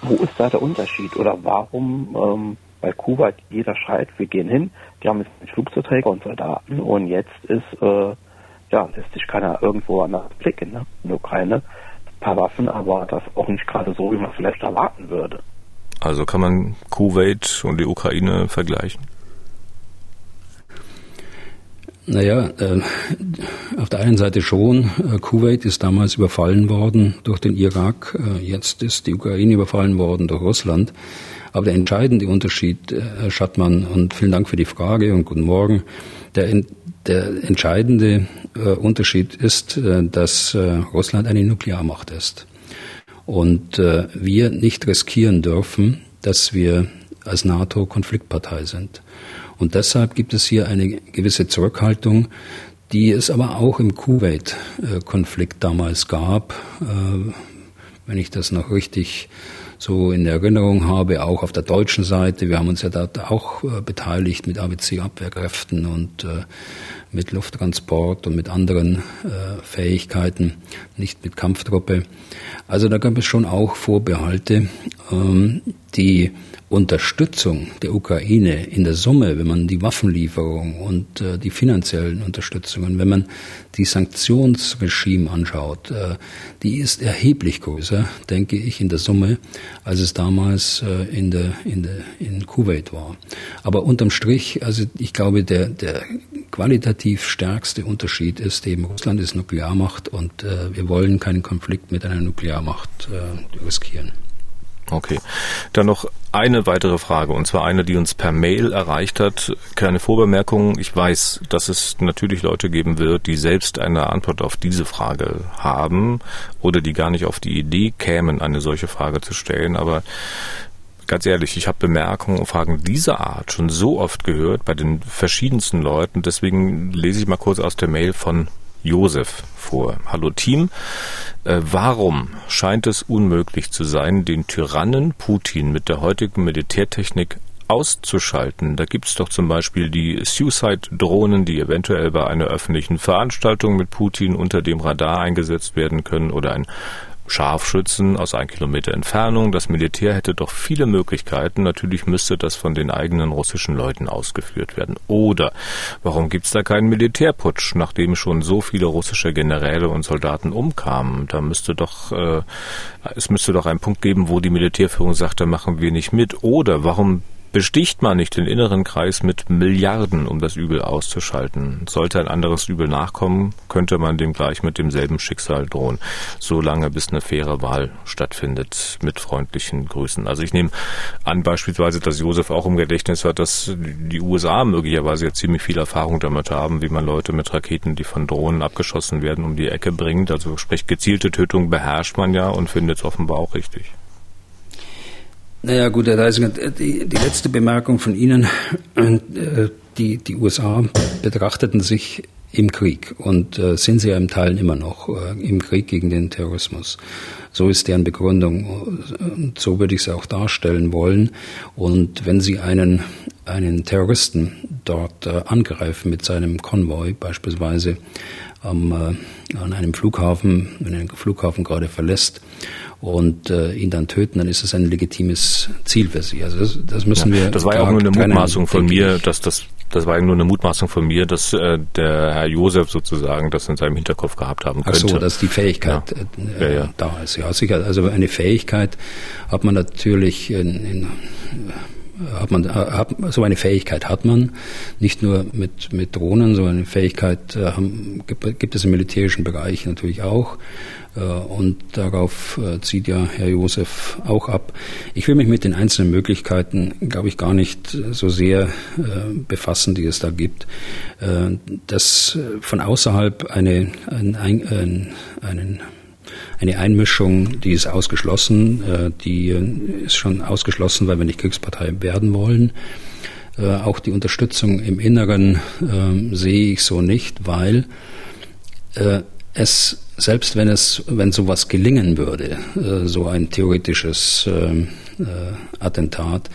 Speaker 4: Wo ist da der Unterschied? Oder warum ähm, bei Kuwait jeder schreit, wir gehen hin, die haben jetzt Flugzeugträger und Soldaten und jetzt ist, äh, ja, lässt sich keiner irgendwo anders blicken, ne? In der Ukraine. Ein paar Waffen, aber das auch nicht gerade so, wie man vielleicht erwarten würde.
Speaker 2: Also kann man Kuwait und die Ukraine vergleichen?
Speaker 3: Naja, äh, auf der einen Seite schon. Äh, Kuwait ist damals überfallen worden durch den Irak. Äh, jetzt ist die Ukraine überfallen worden durch Russland. Aber der entscheidende Unterschied, äh, Herr Schattmann, und vielen Dank für die Frage und guten Morgen. Der, der entscheidende äh, Unterschied ist, äh, dass Russland eine Nuklearmacht ist und äh, wir nicht riskieren dürfen, dass wir als NATO Konfliktpartei sind. Und deshalb gibt es hier eine gewisse Zurückhaltung, die es aber auch im Kuwait-Konflikt damals gab, äh, wenn ich das noch richtig so in Erinnerung habe, auch auf der deutschen Seite. Wir haben uns ja da auch äh, beteiligt mit ABC-Abwehrkräften und äh, mit Lufttransport und mit anderen äh, Fähigkeiten, nicht mit Kampftruppe. Also da gab es schon auch Vorbehalte, ähm, die Unterstützung der Ukraine in der Summe, wenn man die Waffenlieferung und äh, die finanziellen Unterstützungen, wenn man die Sanktionsregime anschaut, äh, die ist erheblich größer, denke ich, in der Summe, als es damals äh, in, der, in, der, in Kuwait war. Aber unterm Strich, also ich glaube, der, der qualitativ stärkste Unterschied ist eben, Russland ist Nuklearmacht und wir wollen keinen Konflikt mit einer Nuklearmacht äh, riskieren.
Speaker 2: Okay. Dann noch eine weitere Frage, und zwar eine, die uns per Mail erreicht hat. Keine Vorbemerkung. Ich weiß, dass es natürlich Leute geben wird, die selbst eine Antwort auf diese Frage haben oder die gar nicht auf die Idee kämen, eine solche Frage zu stellen. Aber ganz ehrlich, ich habe Bemerkungen und Fragen dieser Art schon so oft gehört bei den verschiedensten Leuten. Deswegen lese ich mal kurz aus der Mail von Josef vor. Hallo Team. Äh, warum scheint es unmöglich zu sein, den Tyrannen Putin mit der heutigen Militärtechnik auszuschalten. Da gibt es doch zum Beispiel die Suicide-Drohnen, die eventuell bei einer öffentlichen Veranstaltung mit Putin unter dem Radar eingesetzt werden können oder ein Scharfschützen aus ein Kilometer Entfernung. Das Militär hätte doch viele Möglichkeiten. Natürlich müsste das von den eigenen russischen Leuten ausgeführt werden. Oder warum gibt es da keinen Militärputsch, nachdem schon so viele russische Generäle und Soldaten umkamen? Da müsste doch äh, es müsste doch einen Punkt geben, wo die Militärführung sagt, da machen wir nicht mit. Oder warum Besticht man nicht den inneren Kreis mit Milliarden, um das Übel auszuschalten? Sollte ein anderes Übel nachkommen, könnte man dem gleich mit demselben Schicksal drohen, solange bis eine faire Wahl stattfindet, mit freundlichen Grüßen. Also ich nehme an beispielsweise, dass Josef auch im Gedächtnis hat, dass die USA möglicherweise jetzt ziemlich viel Erfahrung damit haben, wie man Leute mit Raketen, die von Drohnen abgeschossen werden, um die Ecke bringt. Also sprich gezielte Tötung beherrscht man ja und findet es offenbar auch richtig.
Speaker 3: Naja, gut, Herr Deisinger, die, die letzte Bemerkung von Ihnen, äh, die, die USA betrachteten sich im Krieg und äh, sind sie ja im Teil immer noch äh, im Krieg gegen den Terrorismus. So ist deren Begründung und so würde ich sie auch darstellen wollen. Und wenn Sie einen, einen Terroristen dort äh, angreifen mit seinem Konvoi beispielsweise am, äh, an einem Flughafen, wenn er den Flughafen gerade verlässt und äh, ihn dann töten, dann ist es ein legitimes Ziel für sie. Also das, das müssen ja, wir.
Speaker 2: Das war ja auch nur eine Mutmaßung von mir, dass das das war ja nur eine Mutmaßung von mir, dass äh, der Herr Josef sozusagen das in seinem Hinterkopf gehabt haben könnte.
Speaker 3: Ach so, dass die Fähigkeit ja. Äh, ja, ja. da ist. Ja, sicher. Also eine Fähigkeit hat man natürlich in, in hat man hat, so eine Fähigkeit hat man nicht nur mit mit Drohnen, so eine Fähigkeit äh, haben, gibt, gibt es im militärischen Bereich natürlich auch äh, und darauf äh, zieht ja Herr Josef auch ab. Ich will mich mit den einzelnen Möglichkeiten, glaube ich, gar nicht so sehr äh, befassen, die es da gibt. Dass von außerhalb eine, ein, ein, einen eine Einmischung, die ist ausgeschlossen, die ist schon ausgeschlossen, weil wir nicht Kriegspartei werden wollen. Auch die Unterstützung im Inneren sehe ich so nicht, weil es selbst wenn es, wenn sowas gelingen würde, äh, so ein theoretisches äh, äh, Attentat,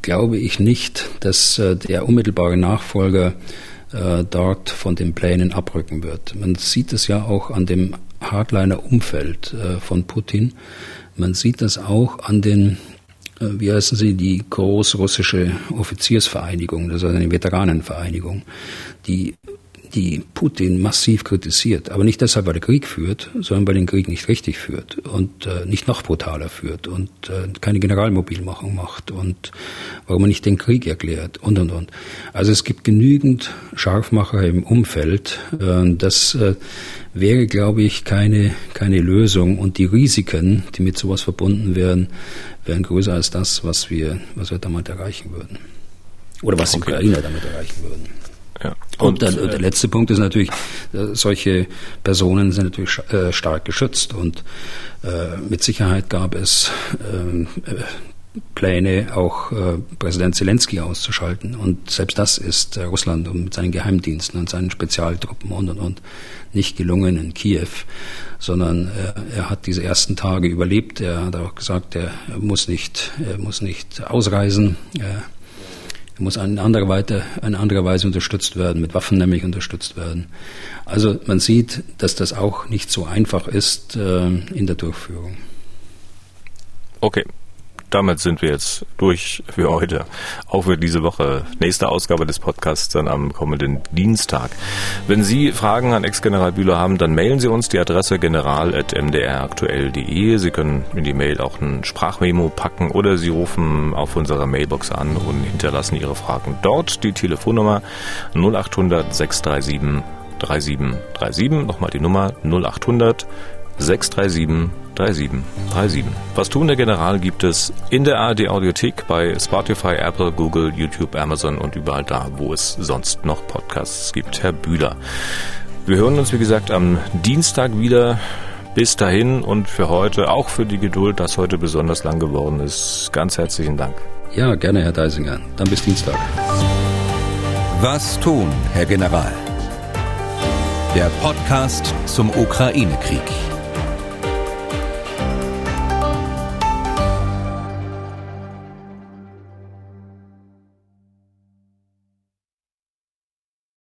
Speaker 3: glaube ich nicht, dass der unmittelbare Nachfolger dort von den Plänen abrücken wird. Man sieht es ja auch an dem Hardliner-Umfeld von Putin. Man sieht das auch an den wie heißen sie, die großrussische Offiziersvereinigung, das ist eine Veteranenvereinigung, die die Putin massiv kritisiert, aber nicht deshalb, weil er Krieg führt, sondern weil er den Krieg nicht richtig führt und äh, nicht noch brutaler führt und äh, keine Generalmobilmachung macht und warum er nicht den Krieg erklärt und und und. Also es gibt genügend Scharfmacher im Umfeld. Äh, das äh, wäre, glaube ich, keine keine Lösung und die Risiken, die mit sowas verbunden wären, wären größer als das, was wir was wir damit erreichen würden oder was die okay. Ukrainer damit erreichen würden. Ja. Und, und der, der, letzte Punkt ist natürlich, äh, solche Personen sind natürlich äh, stark geschützt und äh, mit Sicherheit gab es ähm, äh, Pläne, auch äh, Präsident Zelensky auszuschalten. Und selbst das ist äh, Russland mit seinen Geheimdiensten und seinen Spezialtruppen und und und nicht gelungen in Kiew, sondern äh, er hat diese ersten Tage überlebt. Er hat auch gesagt, er muss nicht, er muss nicht ausreisen. Er muss in anderer, Weise, in Weise unterstützt werden, mit Waffen nämlich unterstützt werden. Also man sieht, dass das auch nicht so einfach ist äh, in der Durchführung.
Speaker 2: Okay, damit sind wir jetzt durch für heute. Auch für diese Woche. Nächste Ausgabe des Podcasts dann am kommenden Dienstag. Wenn Sie Fragen an Ex-General Bühler haben, dann mailen Sie uns die Adresse general.mdraktuell.de. Sie können in die Mail auch ein Sprachmemo packen oder Sie rufen auf unserer Mailbox an und hinterlassen Ihre Fragen dort. Die Telefonnummer 0800 637 3737. Nochmal die Nummer 0800 637 3737. Was tun der General gibt es in der ARD Audiothek bei Spotify, Apple, Google, YouTube, Amazon und überall da, wo es sonst noch Podcasts gibt. Herr Bühler. Wir hören uns, wie gesagt, am Dienstag wieder. Bis dahin und für heute, auch für die Geduld, dass heute besonders lang geworden ist. Ganz herzlichen Dank.
Speaker 3: Ja, gerne, Herr Deisinger. Dann bis Dienstag.
Speaker 1: Was tun, Herr General? Der Podcast zum Ukraine-Krieg.